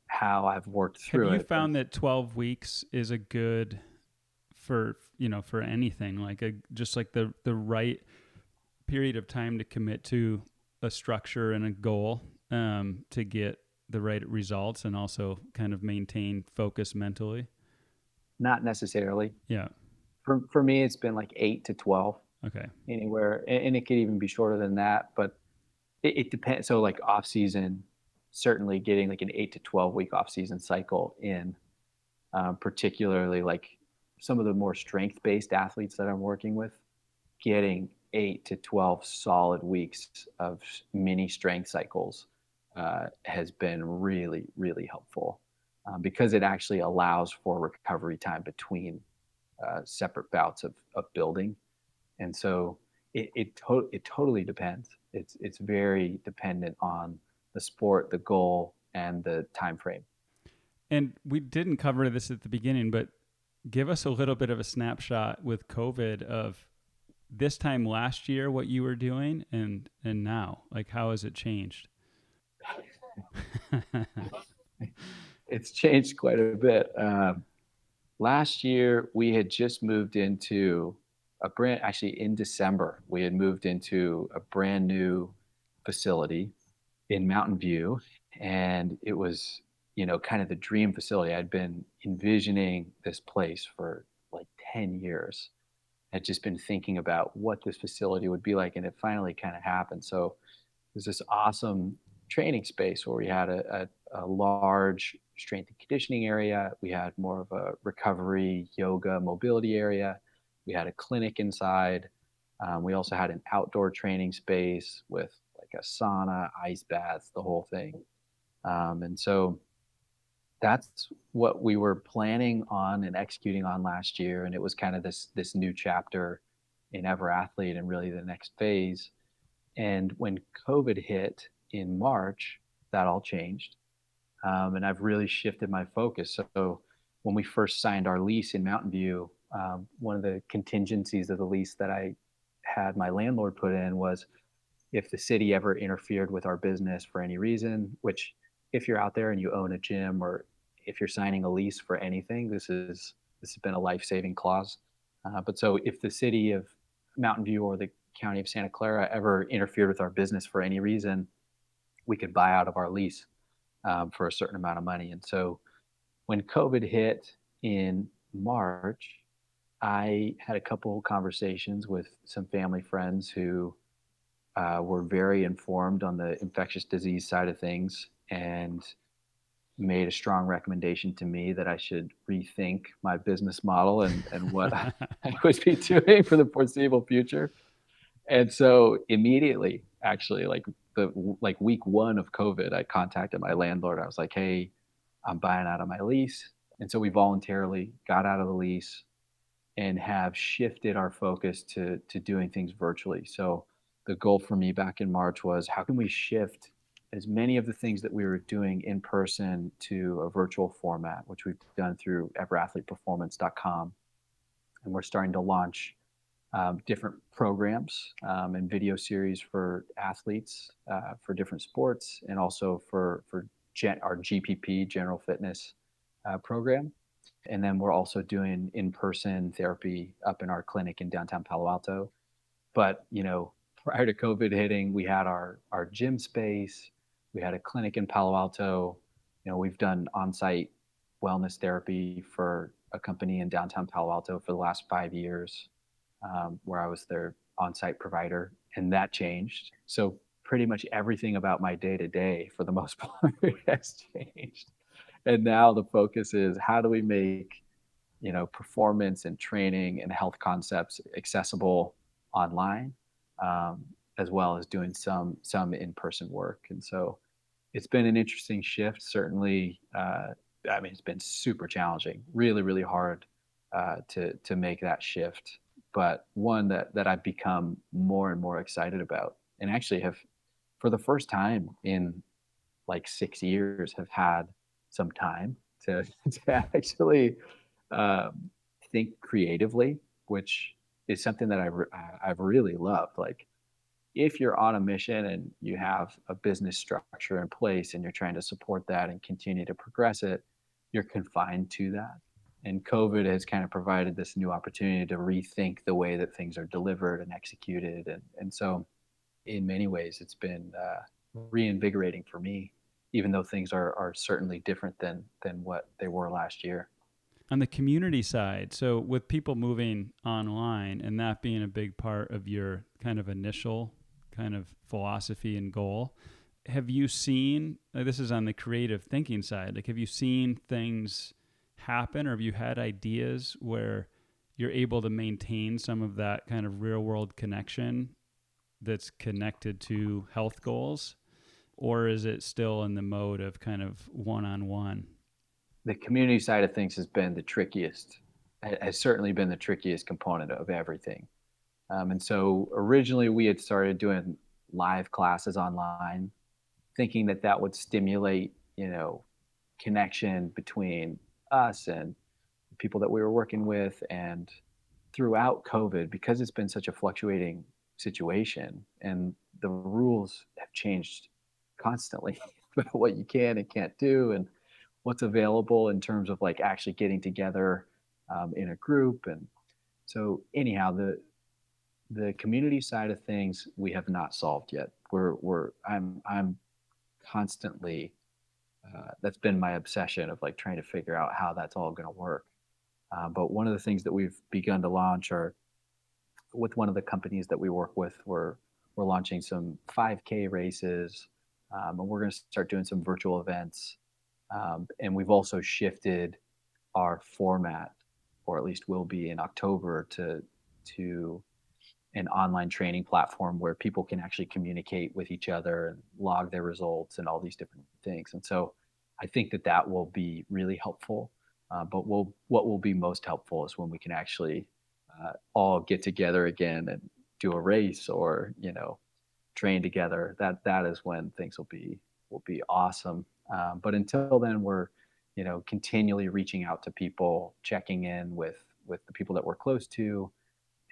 how I've worked through Have you it. found that 12 weeks is a good for you know for anything like a just like the the right period of time to commit to a structure and a goal um, to get the right results and also kind of maintain focus mentally? Not necessarily. Yeah. For for me, it's been like eight to twelve. Okay. Anywhere, and it could even be shorter than that, but it, it depends. So like off season, certainly getting like an eight to twelve week off season cycle in, um, particularly like some of the more strength based athletes that I'm working with, getting eight to twelve solid weeks of mini strength cycles uh, has been really really helpful um, because it actually allows for recovery time between uh, separate bouts of, of building and so it it, to- it totally depends. It's it's very dependent on the sport, the goal, and the time frame. And we didn't cover this at the beginning, but give us a little bit of a snapshot with COVID of this time last year, what you were doing, and and now, like how has it changed? it's changed quite a bit. Um, last year, we had just moved into a brand actually in December we had moved into a brand new facility in Mountain View and it was you know kind of the dream facility. I'd been envisioning this place for like 10 years. I'd just been thinking about what this facility would be like and it finally kind of happened. So it was this awesome training space where we had a, a, a large strength and conditioning area. We had more of a recovery yoga mobility area we had a clinic inside. Um, we also had an outdoor training space with like a sauna, ice baths, the whole thing. Um, and so that's what we were planning on and executing on last year. And it was kind of this this new chapter in EverAthlete and really the next phase. And when COVID hit in March, that all changed. Um, and I've really shifted my focus. So when we first signed our lease in Mountain View, um, one of the contingencies of the lease that I had my landlord put in was if the city ever interfered with our business for any reason, which if you're out there and you own a gym or if you're signing a lease for anything, this is this has been a life-saving clause. Uh, but so if the city of Mountain View or the county of Santa Clara ever interfered with our business for any reason, we could buy out of our lease um, for a certain amount of money. And so when COVID hit in March, I had a couple conversations with some family friends who uh, were very informed on the infectious disease side of things and made a strong recommendation to me that I should rethink my business model and, and what I would be doing for the foreseeable future. And so immediately, actually, like the like week one of COVID, I contacted my landlord. I was like, "Hey, I'm buying out of my lease," and so we voluntarily got out of the lease and have shifted our focus to to doing things virtually. So the goal for me back in March was how can we shift as many of the things that we were doing in person to a virtual format, which we've done through everathleteperformance.com. And we're starting to launch um, different programs um, and video series for athletes uh, for different sports and also for, for gen- our GPP, General Fitness uh, program. And then we're also doing in person therapy up in our clinic in downtown Palo Alto. But, you know, prior to COVID hitting, we had our, our gym space, we had a clinic in Palo Alto. You know, we've done on site wellness therapy for a company in downtown Palo Alto for the last five years, um, where I was their on site provider, and that changed. So, pretty much everything about my day to day, for the most part, has changed. And now the focus is how do we make you know performance and training and health concepts accessible online um, as well as doing some some in-person work. And so it's been an interesting shift. Certainly uh, i mean it's been super challenging really really hard uh, to to make that shift but one that that i've become more and more excited about and actually have for the first time in like six years have had some time to, to actually um, think creatively which is something that I've, I've really loved like if you're on a mission and you have a business structure in place and you're trying to support that and continue to progress it, you're confined to that. And COVID has kind of provided this new opportunity to rethink the way that things are delivered and executed. And, and so, in many ways, it's been uh, reinvigorating for me, even though things are, are certainly different than, than what they were last year. On the community side, so with people moving online and that being a big part of your kind of initial kind of philosophy and goal. Have you seen, this is on the creative thinking side, like have you seen things happen or have you had ideas where you're able to maintain some of that kind of real world connection that's connected to health goals? Or is it still in the mode of kind of one on one? The community side of things has been the trickiest, has certainly been the trickiest component of everything. Um, and so originally we had started doing live classes online, thinking that that would stimulate, you know, connection between us and people that we were working with. And throughout COVID, because it's been such a fluctuating situation and the rules have changed constantly about what you can and can't do and what's available in terms of like actually getting together um, in a group. And so anyhow, the the community side of things we have not solved yet. We're we're I'm I'm constantly uh, that's been my obsession of like trying to figure out how that's all going to work. Uh, but one of the things that we've begun to launch are with one of the companies that we work with, we're we're launching some 5K races, um, and we're going to start doing some virtual events. Um, and we've also shifted our format, or at least will be in October, to to an online training platform where people can actually communicate with each other and log their results and all these different things. And so I think that that will be really helpful. Uh, but we'll, what will be most helpful is when we can actually uh, all get together again and do a race or you know train together. That that is when things will be will be awesome. Um, but until then, we're you know continually reaching out to people, checking in with with the people that we're close to,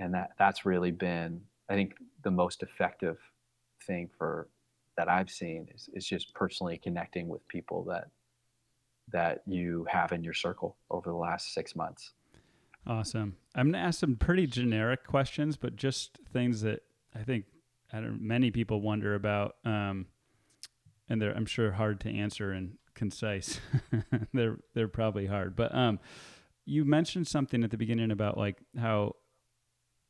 and that that's really been i think the most effective thing for that i've seen is, is just personally connecting with people that that you have in your circle over the last six months awesome i'm going to ask some pretty generic questions but just things that i think I don't, many people wonder about um, and they're i'm sure hard to answer and concise they're they're probably hard but um, you mentioned something at the beginning about like how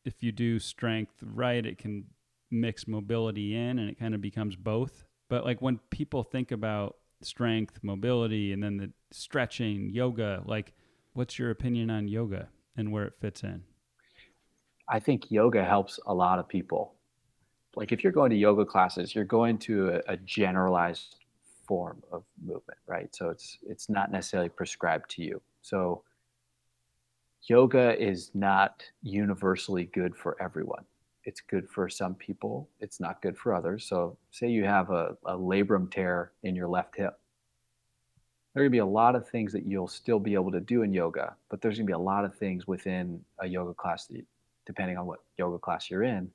if you do strength right, it can mix mobility in and it kind of becomes both. But like when people think about strength, mobility, and then the stretching, yoga. Like, what's your opinion on yoga and where it fits in? I think yoga helps a lot of people. Like, if you're going to yoga classes, you're going to a, a generalized form of movement, right? So it's it's not necessarily prescribed to you. So yoga is not universally good for everyone. It's good for some people, it's not good for others. So, say you have a, a labrum tear in your left hip. There are going to be a lot of things that you'll still be able to do in yoga, but there's going to be a lot of things within a yoga class, that, depending on what yoga class you're in,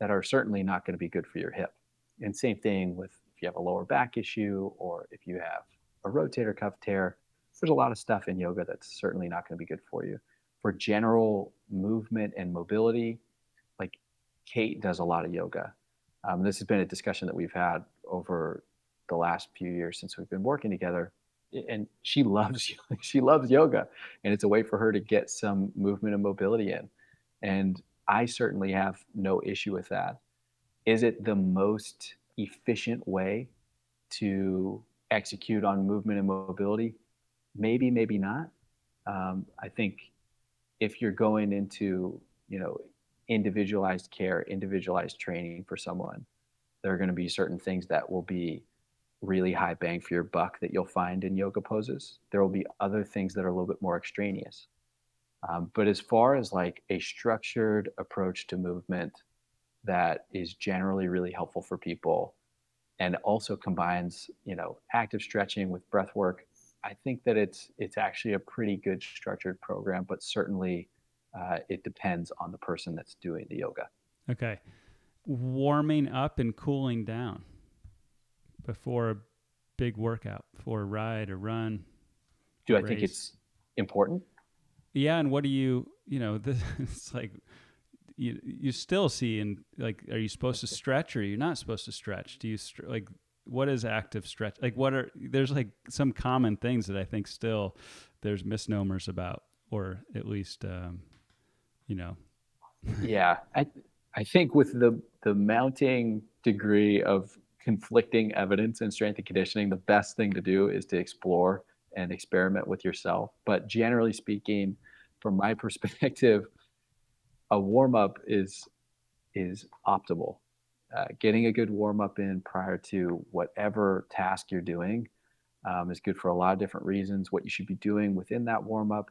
that are certainly not going to be good for your hip. And same thing with if you have a lower back issue or if you have a rotator cuff tear, there's a lot of stuff in yoga that's certainly not going to be good for you for general movement and mobility, like Kate does a lot of yoga. Um, this has been a discussion that we've had over the last few years since we've been working together. And she loves she loves yoga, and it's a way for her to get some movement and mobility in. And I certainly have no issue with that. Is it the most efficient way to execute on movement and mobility? Maybe, maybe not. Um, I think if you're going into you know individualized care individualized training for someone there are going to be certain things that will be really high bang for your buck that you'll find in yoga poses there will be other things that are a little bit more extraneous um, but as far as like a structured approach to movement that is generally really helpful for people and also combines you know active stretching with breath work I think that it's it's actually a pretty good structured program, but certainly uh, it depends on the person that's doing the yoga. Okay, warming up and cooling down before a big workout, for a ride or run. Do I race. think it's important? Yeah, and what do you you know? This, it's like you you still see and like, are you supposed to stretch or you're you not supposed to stretch? Do you like what is active stretch? Like what are there's like some common things that I think still there's misnomers about, or at least um, you know. yeah, I I think with the the mounting degree of conflicting evidence in strength and conditioning, the best thing to do is to explore and experiment with yourself. But generally speaking, from my perspective, a warm up is is optimal uh, getting a good warm up in prior to whatever task you're doing um, is good for a lot of different reasons. What you should be doing within that warm up,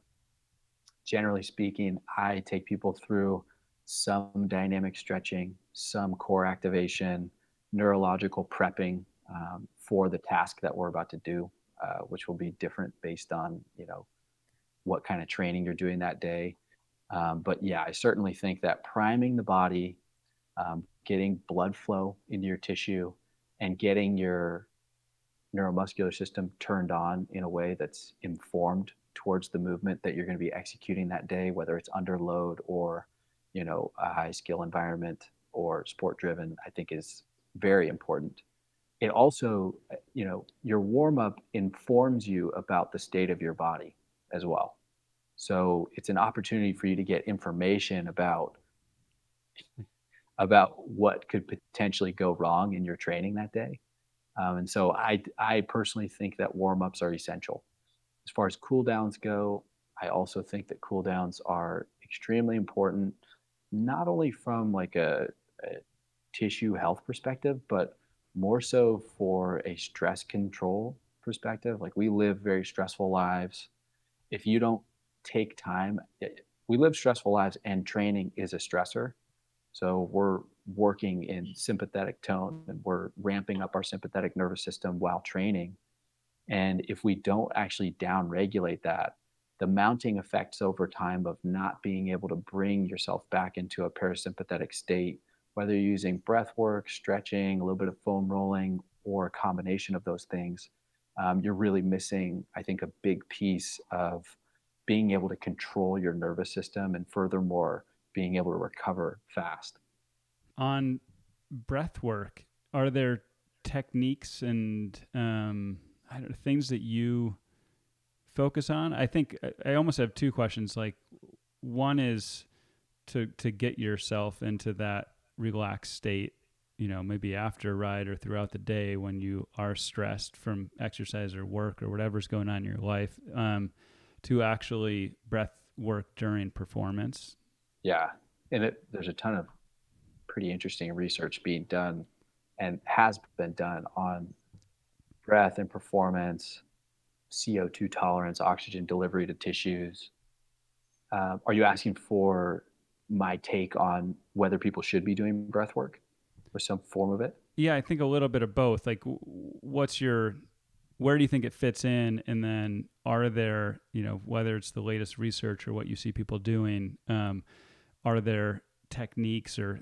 generally speaking, I take people through some dynamic stretching, some core activation, neurological prepping um, for the task that we're about to do, uh, which will be different based on you know what kind of training you're doing that day. Um, but yeah, I certainly think that priming the body, um, getting blood flow into your tissue and getting your neuromuscular system turned on in a way that's informed towards the movement that you're going to be executing that day whether it's under load or you know a high skill environment or sport driven i think is very important it also you know your warm up informs you about the state of your body as well so it's an opportunity for you to get information about about what could potentially go wrong in your training that day. Um, and so I, I personally think that warm ups are essential. As far as cool downs go, I also think that cool downs are extremely important, not only from like a, a tissue health perspective, but more so for a stress control perspective. Like we live very stressful lives. If you don't take time, eh, we live stressful lives, and training is a stressor. So we're working in sympathetic tone and we're ramping up our sympathetic nervous system while training. And if we don't actually down regulate that, the mounting effects over time of not being able to bring yourself back into a parasympathetic state, whether you're using breath work, stretching, a little bit of foam rolling, or a combination of those things, um, you're really missing, I think, a big piece of being able to control your nervous system and furthermore, being able to recover fast. On breath work, are there techniques and um, things that you focus on? I think I almost have two questions. Like, one is to to get yourself into that relaxed state you know, maybe after a ride or throughout the day when you are stressed from exercise or work or whatever's going on in your life, um, to actually breath work during performance. Yeah. And it, there's a ton of pretty interesting research being done and has been done on breath and performance, CO2 tolerance, oxygen delivery to tissues. Um, are you asking for my take on whether people should be doing breath work or some form of it? Yeah, I think a little bit of both. Like, what's your, where do you think it fits in? And then are there, you know, whether it's the latest research or what you see people doing, um, are there techniques or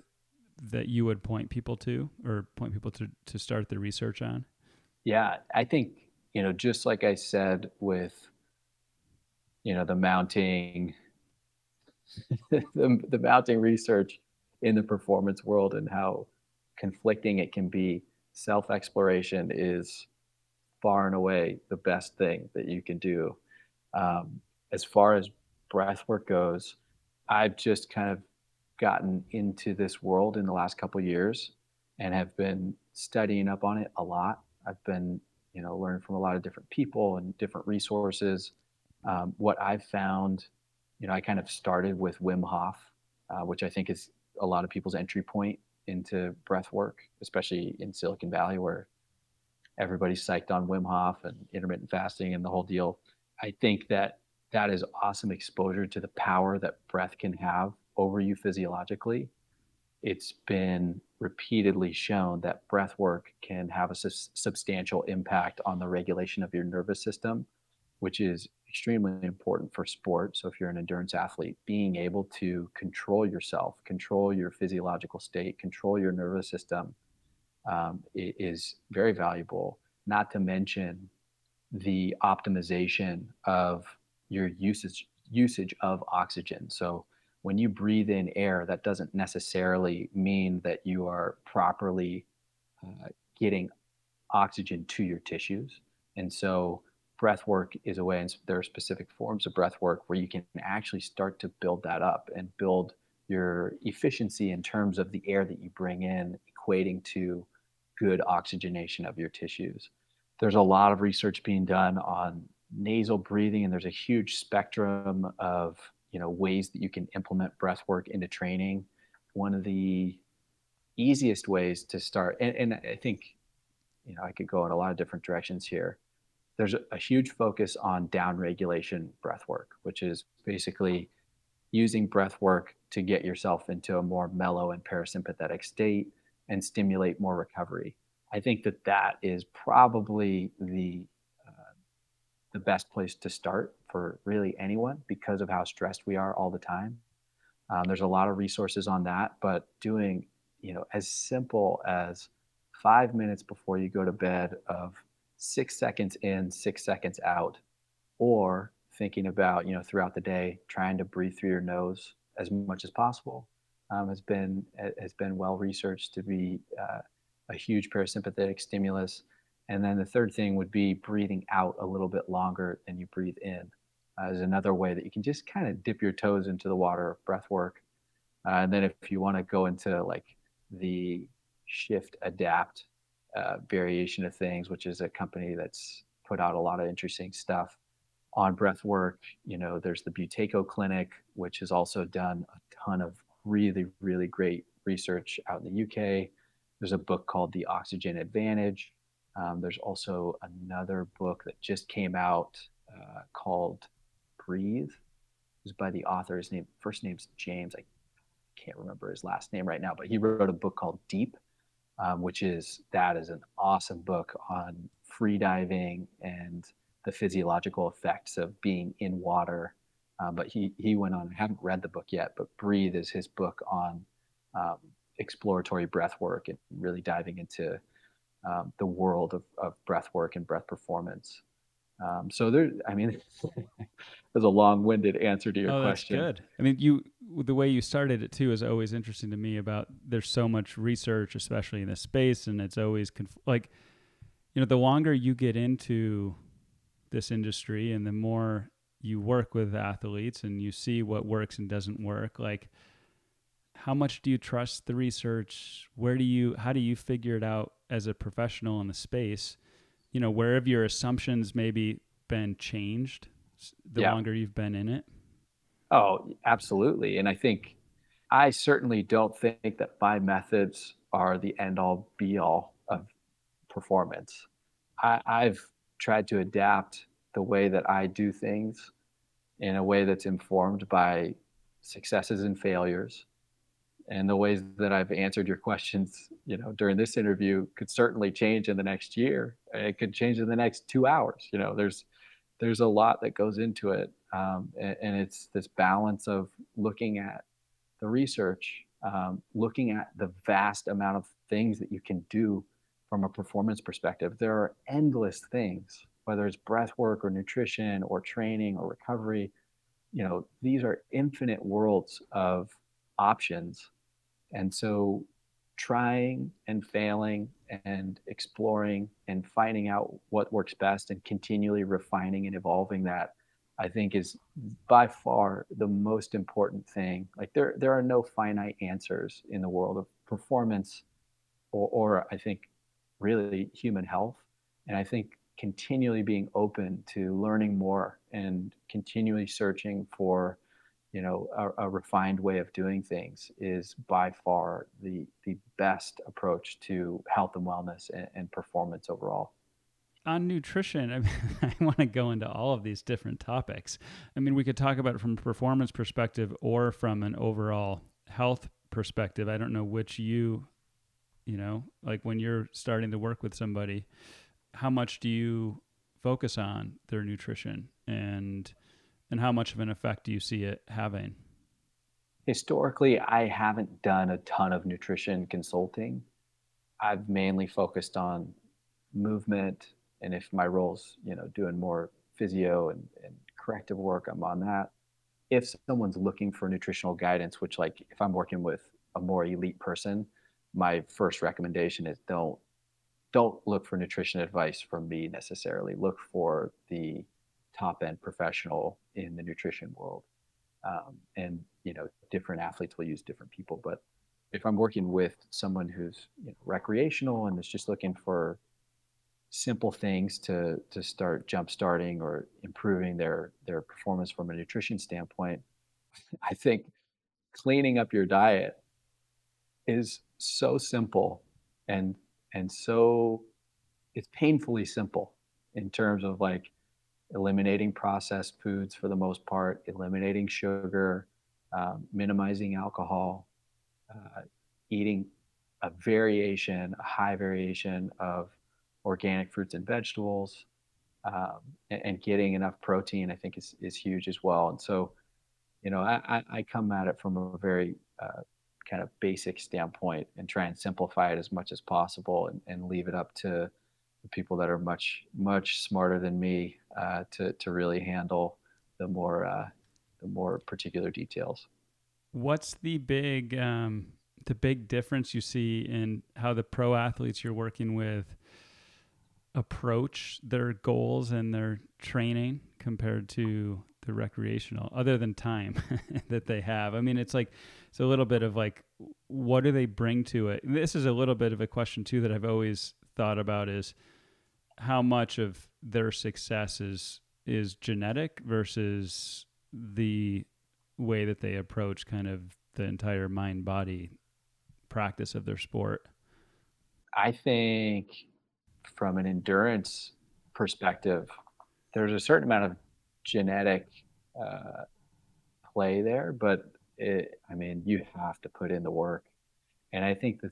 that you would point people to or point people to, to start the research on? Yeah, I think, you know, just like I said with, you know, the mounting, the, the mounting research in the performance world and how conflicting it can be, self exploration is far and away the best thing that you can do. Um, as far as breath work goes, I've just kind of gotten into this world in the last couple years and have been studying up on it a lot. I've been, you know, learning from a lot of different people and different resources. Um, what I've found, you know, I kind of started with Wim Hof, uh, which I think is a lot of people's entry point into breath work, especially in Silicon Valley, where everybody's psyched on Wim Hof and intermittent fasting and the whole deal. I think that that is awesome exposure to the power that breath can have over you physiologically, it's been repeatedly shown that breath work can have a su- substantial impact on the regulation of your nervous system, which is extremely important for sport. So, if you're an endurance athlete, being able to control yourself, control your physiological state, control your nervous system um, is very valuable. Not to mention the optimization of your usage usage of oxygen. So when you breathe in air, that doesn't necessarily mean that you are properly uh, getting oxygen to your tissues. And so, breath work is a way, and there are specific forms of breath work where you can actually start to build that up and build your efficiency in terms of the air that you bring in, equating to good oxygenation of your tissues. There's a lot of research being done on nasal breathing, and there's a huge spectrum of you know ways that you can implement breath work into training one of the easiest ways to start and, and i think you know i could go in a lot of different directions here there's a, huge focus on down regulation breath work which is basically using breath work to get yourself into a more mellow and parasympathetic state and stimulate more recovery i think that that is probably the the best place to start for really anyone because of how stressed we are all the time. Um, there's a lot of resources on that, but doing, you know, as simple as five minutes before you go to bed of six seconds in, six seconds out, or thinking about, you know, throughout the day, trying to breathe through your nose as much as possible um, has been has been well researched to be uh, a huge parasympathetic stimulus and then the third thing would be breathing out a little bit longer than you breathe in. Uh, is another way that you can just kind of dip your toes into the water breath work. Uh, and then if you want to go into like the shift adapt uh, variation of things, which is a company that's put out a lot of interesting stuff on breath work. You know, there's the Buteyko Clinic, which has also done a ton of really, really great research out in the UK. There's a book called The Oxygen Advantage, um, there's also another book that just came out uh, called Breathe. It was by the author. His name, first name's James. I can't remember his last name right now, but he wrote a book called Deep, um, which is that is an awesome book on free diving and the physiological effects of being in water. Um, but he he went on. I haven't read the book yet, but Breathe is his book on um, exploratory breath work and really diving into um, the world of, of breath work and breath performance. Um, so there, I mean, there's a long-winded answer to your oh, question. That's good. I mean, you the way you started it too is always interesting to me. About there's so much research, especially in this space, and it's always conf- like, you know, the longer you get into this industry, and the more you work with athletes, and you see what works and doesn't work, like how much do you trust the research? Where do you how do you figure it out as a professional in the space? You know, where have your assumptions maybe been changed the yeah. longer you've been in it? Oh, absolutely. And I think I certainly don't think that my methods are the end all be all of performance. I, I've tried to adapt the way that I do things in a way that's informed by successes and failures. And the ways that I've answered your questions, you know, during this interview could certainly change in the next year. It could change in the next two hours. You know, there's there's a lot that goes into it, um, and, and, it's this balance of looking at the research, um, looking at the vast amount of things that you can do from a performance perspective. There are endless things, whether it's breath work or nutrition or training or recovery. You know, these are infinite worlds of options. And so trying and failing and exploring and finding out what works best and continually refining and evolving that I think is by far the most important thing. Like there there are no finite answers in the world of performance or, or I think really human health. And I think continually being open to learning more and continually searching for you know a, a, refined way of doing things is by far the the best approach to health and wellness and, and performance overall. On nutrition I, mean, I want to go into all of these different topics. I mean we could talk about it from a performance perspective or from an overall health perspective. I don't know which you you know like when you're starting to work with somebody how much do you focus on their nutrition? And and how much of an effect do you see it having? Historically, I haven't done a ton of nutrition consulting. I've mainly focused on movement, and if my role's you know doing more physio and, and corrective work, I'm on that. If someone's looking for nutritional guidance, which like if I'm working with a more elite person, my first recommendation is don't don't look for nutrition advice from me necessarily. Look for the top end professional in the nutrition world. Um, and you know, different athletes will use different people. But if I'm working with someone who's you know, recreational and is just looking for simple things to to start jump starting or improving their their performance from a nutrition standpoint, I think cleaning up your diet is so simple and and so it's painfully simple in terms of like eliminating processed foods for the most part, eliminating sugar, um, minimizing alcohol, uh, eating a variation, a high variation of organic fruits and vegetables, um, and, and, getting enough protein, I think is, is huge as well. And so, you know, I, I come at it from a very uh, kind of basic standpoint and try and simplify it as much as possible and, and leave it up to people that are much much smarter than me uh, to to really handle the more uh, the more particular details. What's the big um, the big difference you see in how the pro athletes you're working with approach their goals and their training compared to the recreational other than time that they have i mean it's like it's a little bit of like what do they bring to it this is a little bit of a question too that i've always thought about is how much of their success is is genetic versus the way that they approach kind of the entire mind body practice of their sport? I think from an endurance perspective, there's a certain amount of genetic uh, play there, but it, I mean, you have to put in the work. And I think the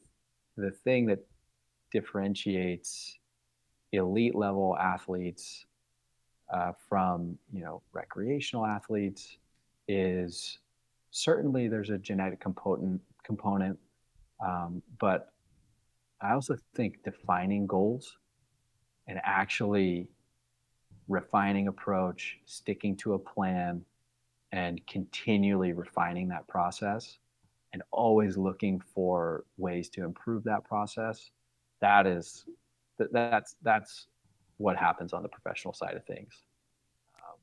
the thing that differentiates elite level athletes uh, from you know recreational athletes is certainly there's a genetic component component um, but i also think defining goals and actually refining approach sticking to a plan and continually refining that process and always looking for ways to improve that process that is that, that's that's what happens on the professional side of things. Um,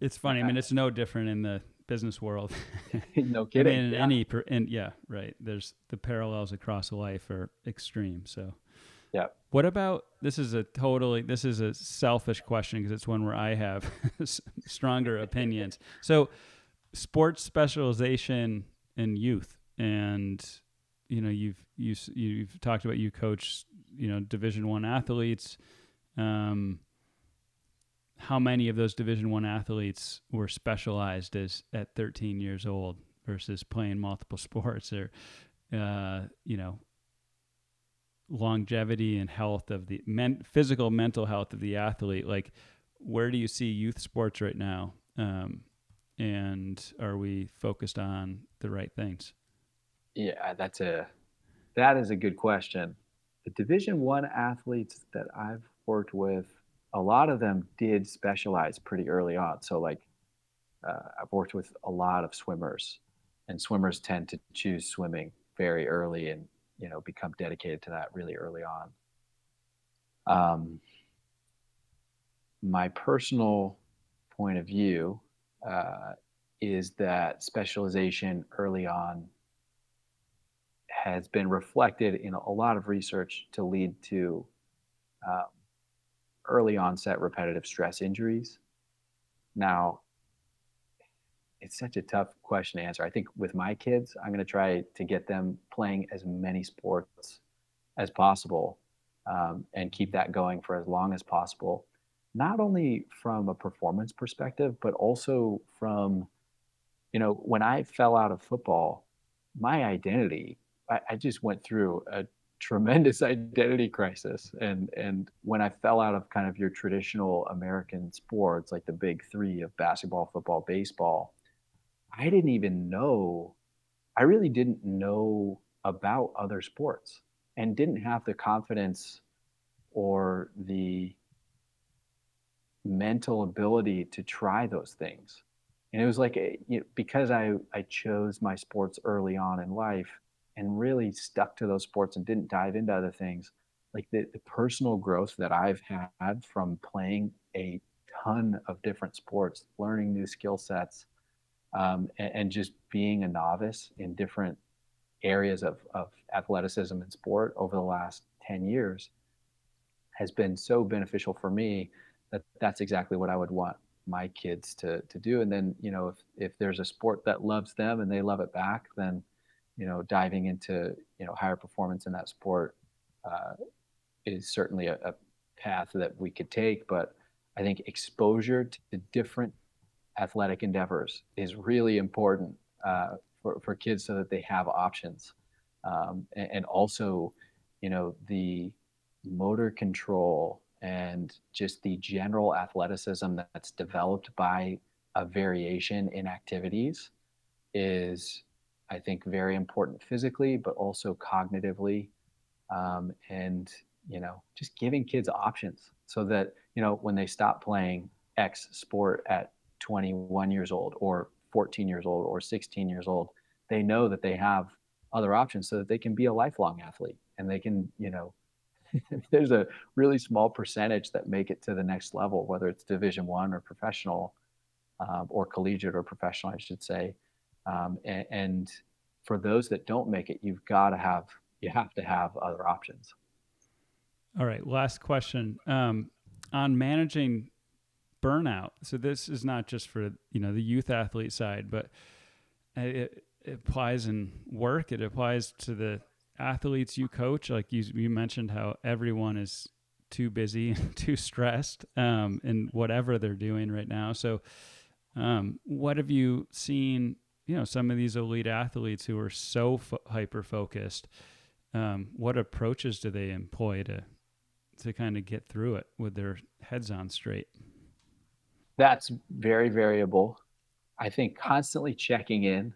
it's funny. I mean, it's no different in the business world. no kidding. I mean, yeah. any per, and yeah, right. There's the parallels across life are extreme. So, yeah. What about this? Is a totally this is a selfish question because it's one where I have stronger opinions. So, sports specialization in youth, and you know, you've you you've talked about you coach you know Division One athletes. Um, how many of those division one athletes were specialized as at 13 years old versus playing multiple sports or uh, you know longevity and health of the men, physical mental health of the athlete? Like where do you see youth sports right now? Um, and are we focused on the right things? Yeah that's a that is a good question the division one athletes that i've worked with a lot of them did specialize pretty early on. So, like, uh, I've worked with a lot of swimmers, and swimmers tend to choose swimming very early and you know become dedicated to that really early on. Um, my personal point of view uh, is that specialization early on has been reflected in a lot of research to lead to um, early onset repetitive stress injuries. Now, it's such a tough question to answer. I think with my kids, I'm going to try to get them playing as many sports as possible um, and keep that going for as long as possible. Not only from a performance perspective, but also from, you know, when I fell out of football, my identity, I, I just went through a tremendous identity crisis. And and when i fell out of kind of your traditional american sports like the big three of basketball football baseball i didn't even know i really didn't know about other sports and didn't have the confidence or the mental ability to try those things. And it was like a, you know, because i i chose my sports early on in life and really stuck to those sports and didn't dive into other things like the, the personal growth that i've had from playing a ton of different sports learning new skill sets um, and, and, just being a novice in different areas of, of athleticism and sport over the last 10 years has been so beneficial for me that that's exactly what i would want my kids to, to do. And then you know if, if there's a sport that loves them and they love it back then you know, diving into you know higher performance in that sport uh, is certainly a, a, path that we could take. But I think exposure to different athletic endeavors is really important uh, for for kids so that they have options, um, and, and also, you know, the motor control and just the general athleticism that's developed by a variation in activities is I think, very important physically, but also cognitively. Um, and, you know, just giving kids options so that, you know, when they stop playing X sport at 21 years old or 14 years old or 16 years old, they know that they have other options so that they can be a lifelong athlete and they can, you know, there's a really small percentage that make it to the next level, whether it's division one or professional um, or collegiate or professional, I should say. Um, and, for those that don't make it, you've got to have you have to have other options. All right, last question um, on managing burnout. So this is not just for you know the youth athlete side, but it, it applies in work. It applies to the athletes you coach. Like you, you mentioned how everyone is too busy, and too stressed um, in whatever they're doing right now. So, um, what have you seen you know some of these elite athletes who are so fo- hyper focused um, what approaches do they employ to to kind of get through it with their heads on straight? That's very variable. I think constantly checking in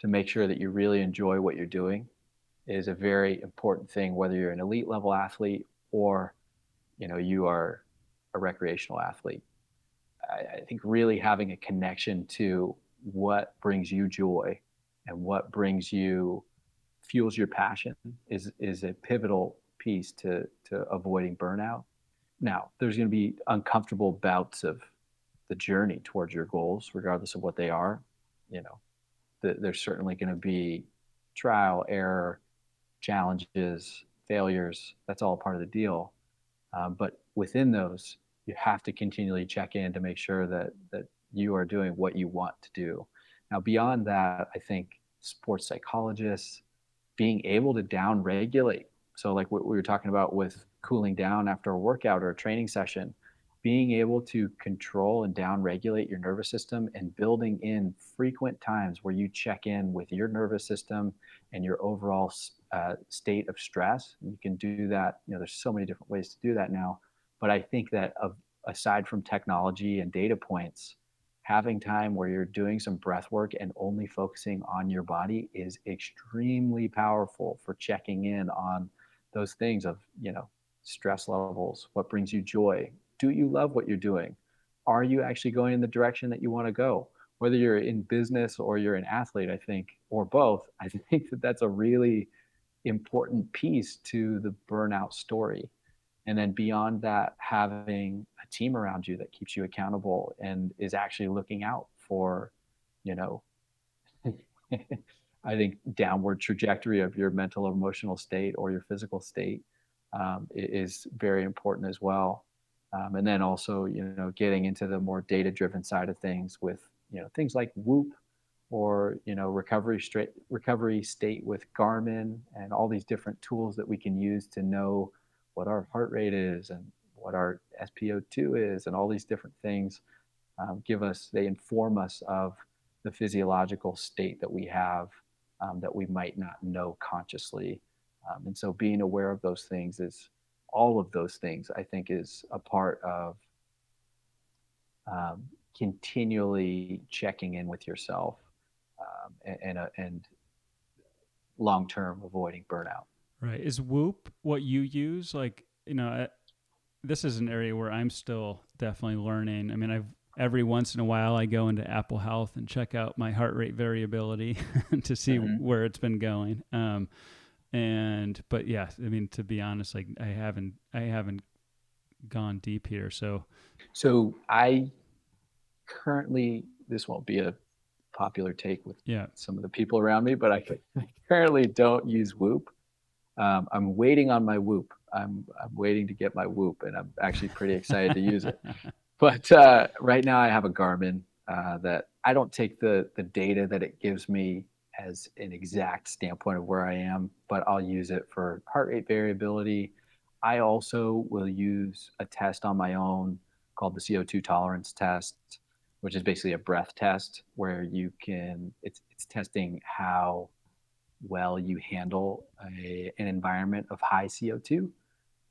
to make sure that you really enjoy what you're doing is a very important thing whether you're an elite level athlete or you know you are a recreational athlete. I, I think really having a connection to what brings you joy and what brings you fuels your passion is is a pivotal piece to to avoiding burnout. Now, there's going to be uncomfortable bouts of the journey towards your goals, regardless of what they are. you know, the, there's certainly going to be trial, error, challenges, failures. That's all part of the deal. Um, but within those, you have to continually check in to make sure that that you are doing what you want to do. Now, beyond that, I think sports psychologists being able to down regulate. So, like what we were talking about with cooling down after a workout or a training session, being able to control and down regulate your nervous system and building in frequent times where you check in with your nervous system and your overall uh, state of stress. You can do that. You know, there's so many different ways to do that now. But I think that of, aside from technology and data points, having time where you're doing some breath work and only focusing on your body is extremely powerful for checking in on those things of, you know, stress levels, what brings you joy, do you love what you're doing? Are you actually going in the direction that you want to go? Whether you're in business or you're an athlete, I think, or both, I think that that's a really important piece to the burnout story. And then beyond that, having a team around you that keeps you accountable and is actually looking out for, you know, I think downward trajectory of your mental or emotional state or your physical state um, is very important as well. Um, and then also, you know, getting into the more data-driven side of things with, you know, things like Whoop or, you know, recovery straight recovery state with Garmin and all these different tools that we can use to know what our heart rate is and what our SpO2 is and all these different things um, give us, they inform us of the physiological state that we have um, that we might not know consciously. Um, and so being aware of those things is all of those things, I think, is a part of um, continually checking in with yourself um, and and, uh, and long term avoiding burnout. Right. Is Whoop what you use? Like, you know, I, this is an area where I'm still definitely learning. I mean, I've every once in a while I go into Apple Health and check out my heart rate variability to see mm-hmm. where it's been going. Um, and but yeah, I mean to be honest, like I haven't I haven't gone deep here. So so I currently this won't be a popular take with yeah. some of the people around me, but I, I currently don't use Whoop. Um, I'm waiting on my Whoop. I'm I'm waiting to get my Whoop, and I'm actually pretty excited to use it. But uh, right now, I have a Garmin uh, that I don't take the the data that it gives me as an exact standpoint of where I am, but I'll use it for heart rate variability. I also will use a test on my own called the CO2 tolerance test, which is basically a breath test where you can it's it's testing how well you handle a, an environment of high CO2.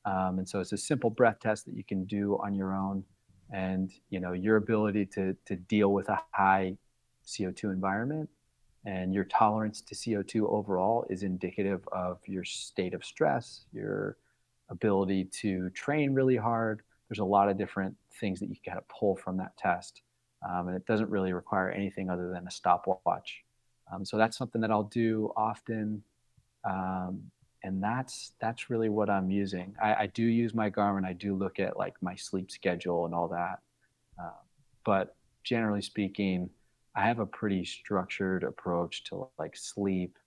Um, and so it's a simple breath test that you can do on your own. And you know your ability to to deal with a high CO2 environment and your tolerance to CO2 overall is indicative of your state of stress, your ability to train really hard. There's a lot of different things that you got to pull from that test. Um, and it doesn't really require anything other than a stopwatch. Um, so that's something that I'll do often. Um, and that's that's really what I'm using. I, I, do use my Garmin. I do look at like my sleep schedule and all that. Uh, but generally speaking, I have a pretty structured approach to like sleep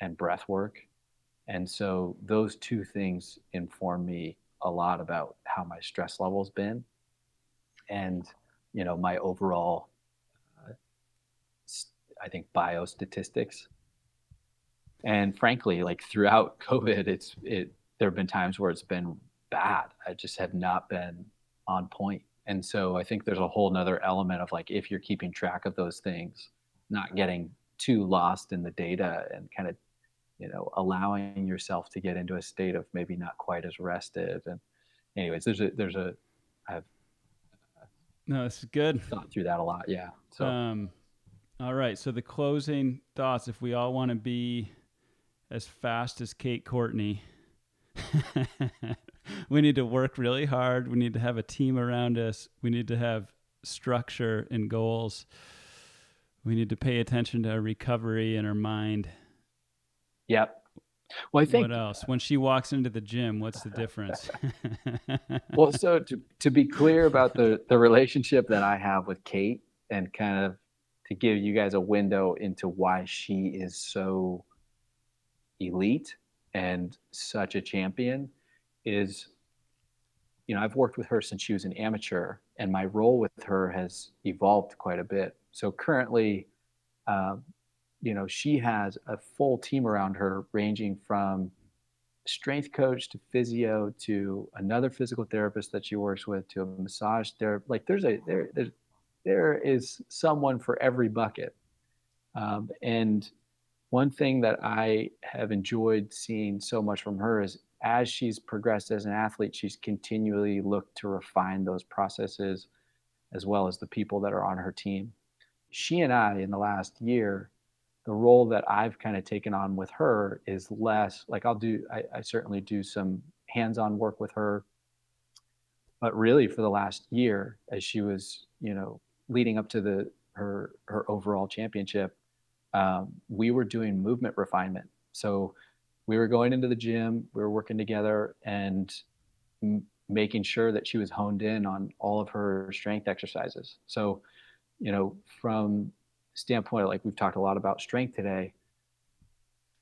and breath work. And so those two things inform me a lot about how my stress level's been and, you know, my overall, I think, biostatistics. And frankly, like throughout COVID, it's, it, there have been times where it's been bad. I just have not been on point and so I think there's a whole nother element of like if you're keeping track of those things, not getting too lost in the data and kind of, you know, allowing yourself to get into a state of maybe not quite as rested. And anyways, there's a there's a I've no, this is good. Thought through that a lot. Yeah. So um all right. So the closing thoughts, if we all want to be as fast as Kate Courtney, we need to work really hard. We need to have a team around us. We need to have structure and goals. We need to pay attention to our recovery and our mind. Yep. Well, I think what else? When she walks into the gym, what's the difference? well, so to to be clear about the the relationship that I have with Kate and kind of to give you guys a window into why she is so elite and such a champion is you know i've worked with her since she was an amateur and my role with her has evolved quite a bit. So currently um, you know she has a full team around her ranging from strength coach to physio to another physical therapist that she works with to a massage therapist like there's a there there's, there is someone for every bucket um, and one thing that i have enjoyed seeing so much from her is as she's progressed as an athlete she's continually looked to refine those processes as well as the people that are on her team she and i in the last year the role that I've kind of taken on with her is less like I'll do, I, I certainly do some hands on work with her. But really, for the last year, as she was, you know, leading up to the her her overall championship, um, we were doing movement refinement. So we were going into the gym, we were working together, and m- making sure that she was honed in on all of her strength exercises. So, you know, from standpoint, like we've talked a lot about strength today,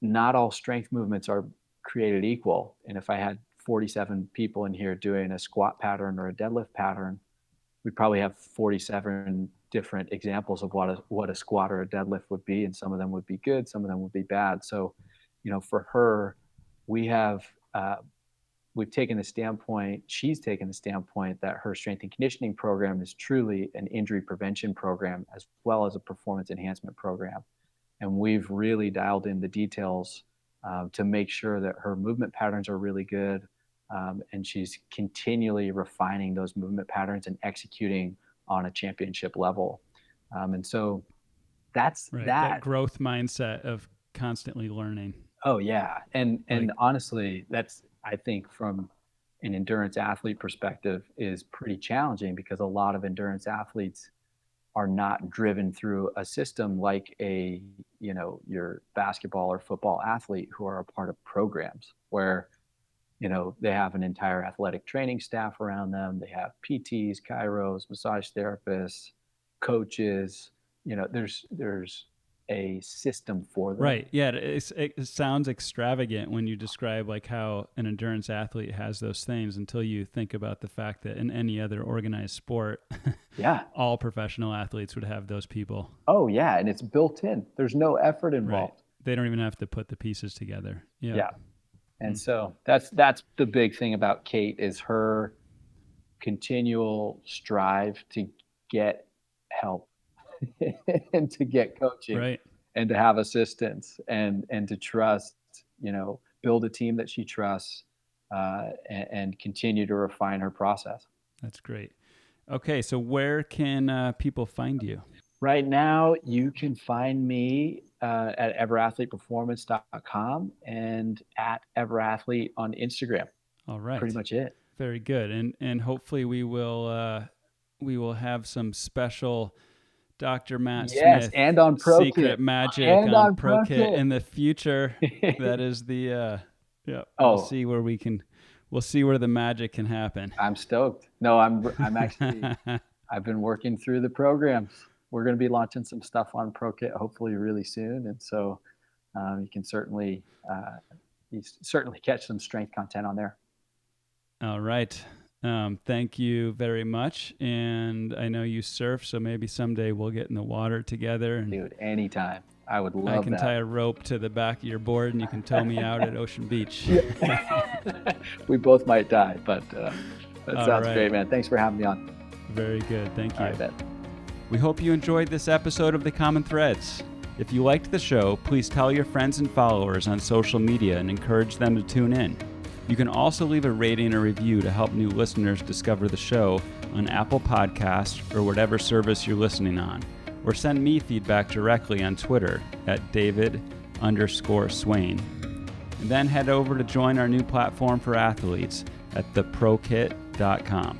not all strength movements are created equal. And if I had 47 people in here doing a squat pattern or a deadlift pattern, we'd probably have 47 different examples of what a, what a squat or a deadlift would be. And some of them would be good, some of them would be bad. So, you know, for her, we have uh, we've taken the standpoint, she's taken the standpoint that her strength and conditioning program is truly an injury prevention program as well as a performance enhancement program. And we've really dialed in the details um, to make sure that her movement patterns are really good. Um, and she's continually refining those movement patterns and executing on a championship level. Um, and so that's right, that. that growth mindset of constantly learning. Oh yeah, and and like, honestly, that's I think from an endurance athlete perspective is pretty challenging because a lot of endurance athletes are not driven through a system like a you know your basketball or football athlete who are a part of programs where you know they have an entire athletic training staff around them they have pts chiros massage therapists coaches you know there's there's a system for them. Right. Yeah. It, it, sounds extravagant when you describe like how an endurance athlete has those things until you think about the fact that in any other organized sport, yeah, all professional athletes would have those people. Oh yeah, and it's built in. There's no effort involved. Right. They don't even have to put the pieces together. Yeah. Yeah. And mm-hmm. so that's that's the big thing about Kate is her continual strive to get help and to get coaching right. and to have assistance and and to trust you know build a team that she trusts uh, and, and, continue to refine her process that's great okay so where can uh, people find you right now you can find me uh, at everathleteperformance.com and at everathlete on instagram all right pretty much it very good and and hopefully we will uh, we will have some special Dr. Matt yes, Smith. and on Pro Secret Kit. Magic and on, on Pro Kit in the future. that is the uh yeah. Oh. We'll see where we can we'll see where the magic can happen. I'm stoked. No, I'm I'm actually I've been working through the programs. We're going to be launching some stuff on ProKit hopefully really soon, and so um, you can certainly uh, you certainly catch some strength content on there. All right. Um, thank you very much. And I know you surf, so maybe someday we'll get in the water together. And Dude, anytime. I would love I can that. tie a rope to the back of your board and you can tow me out at Ocean Beach. we both might die, but uh, that All sounds right. great, man. Thanks for having me on. Very good. Thank you. We hope you enjoyed this episode of The Common Threads. If you liked the show, please tell your friends and followers on social media and encourage them to tune in. You can also leave a rating or review to help new listeners discover the show on Apple Podcasts or whatever service you're listening on. Or send me feedback directly on Twitter at David underscore Swain. And then head over to join our new platform for athletes at theprokit.com.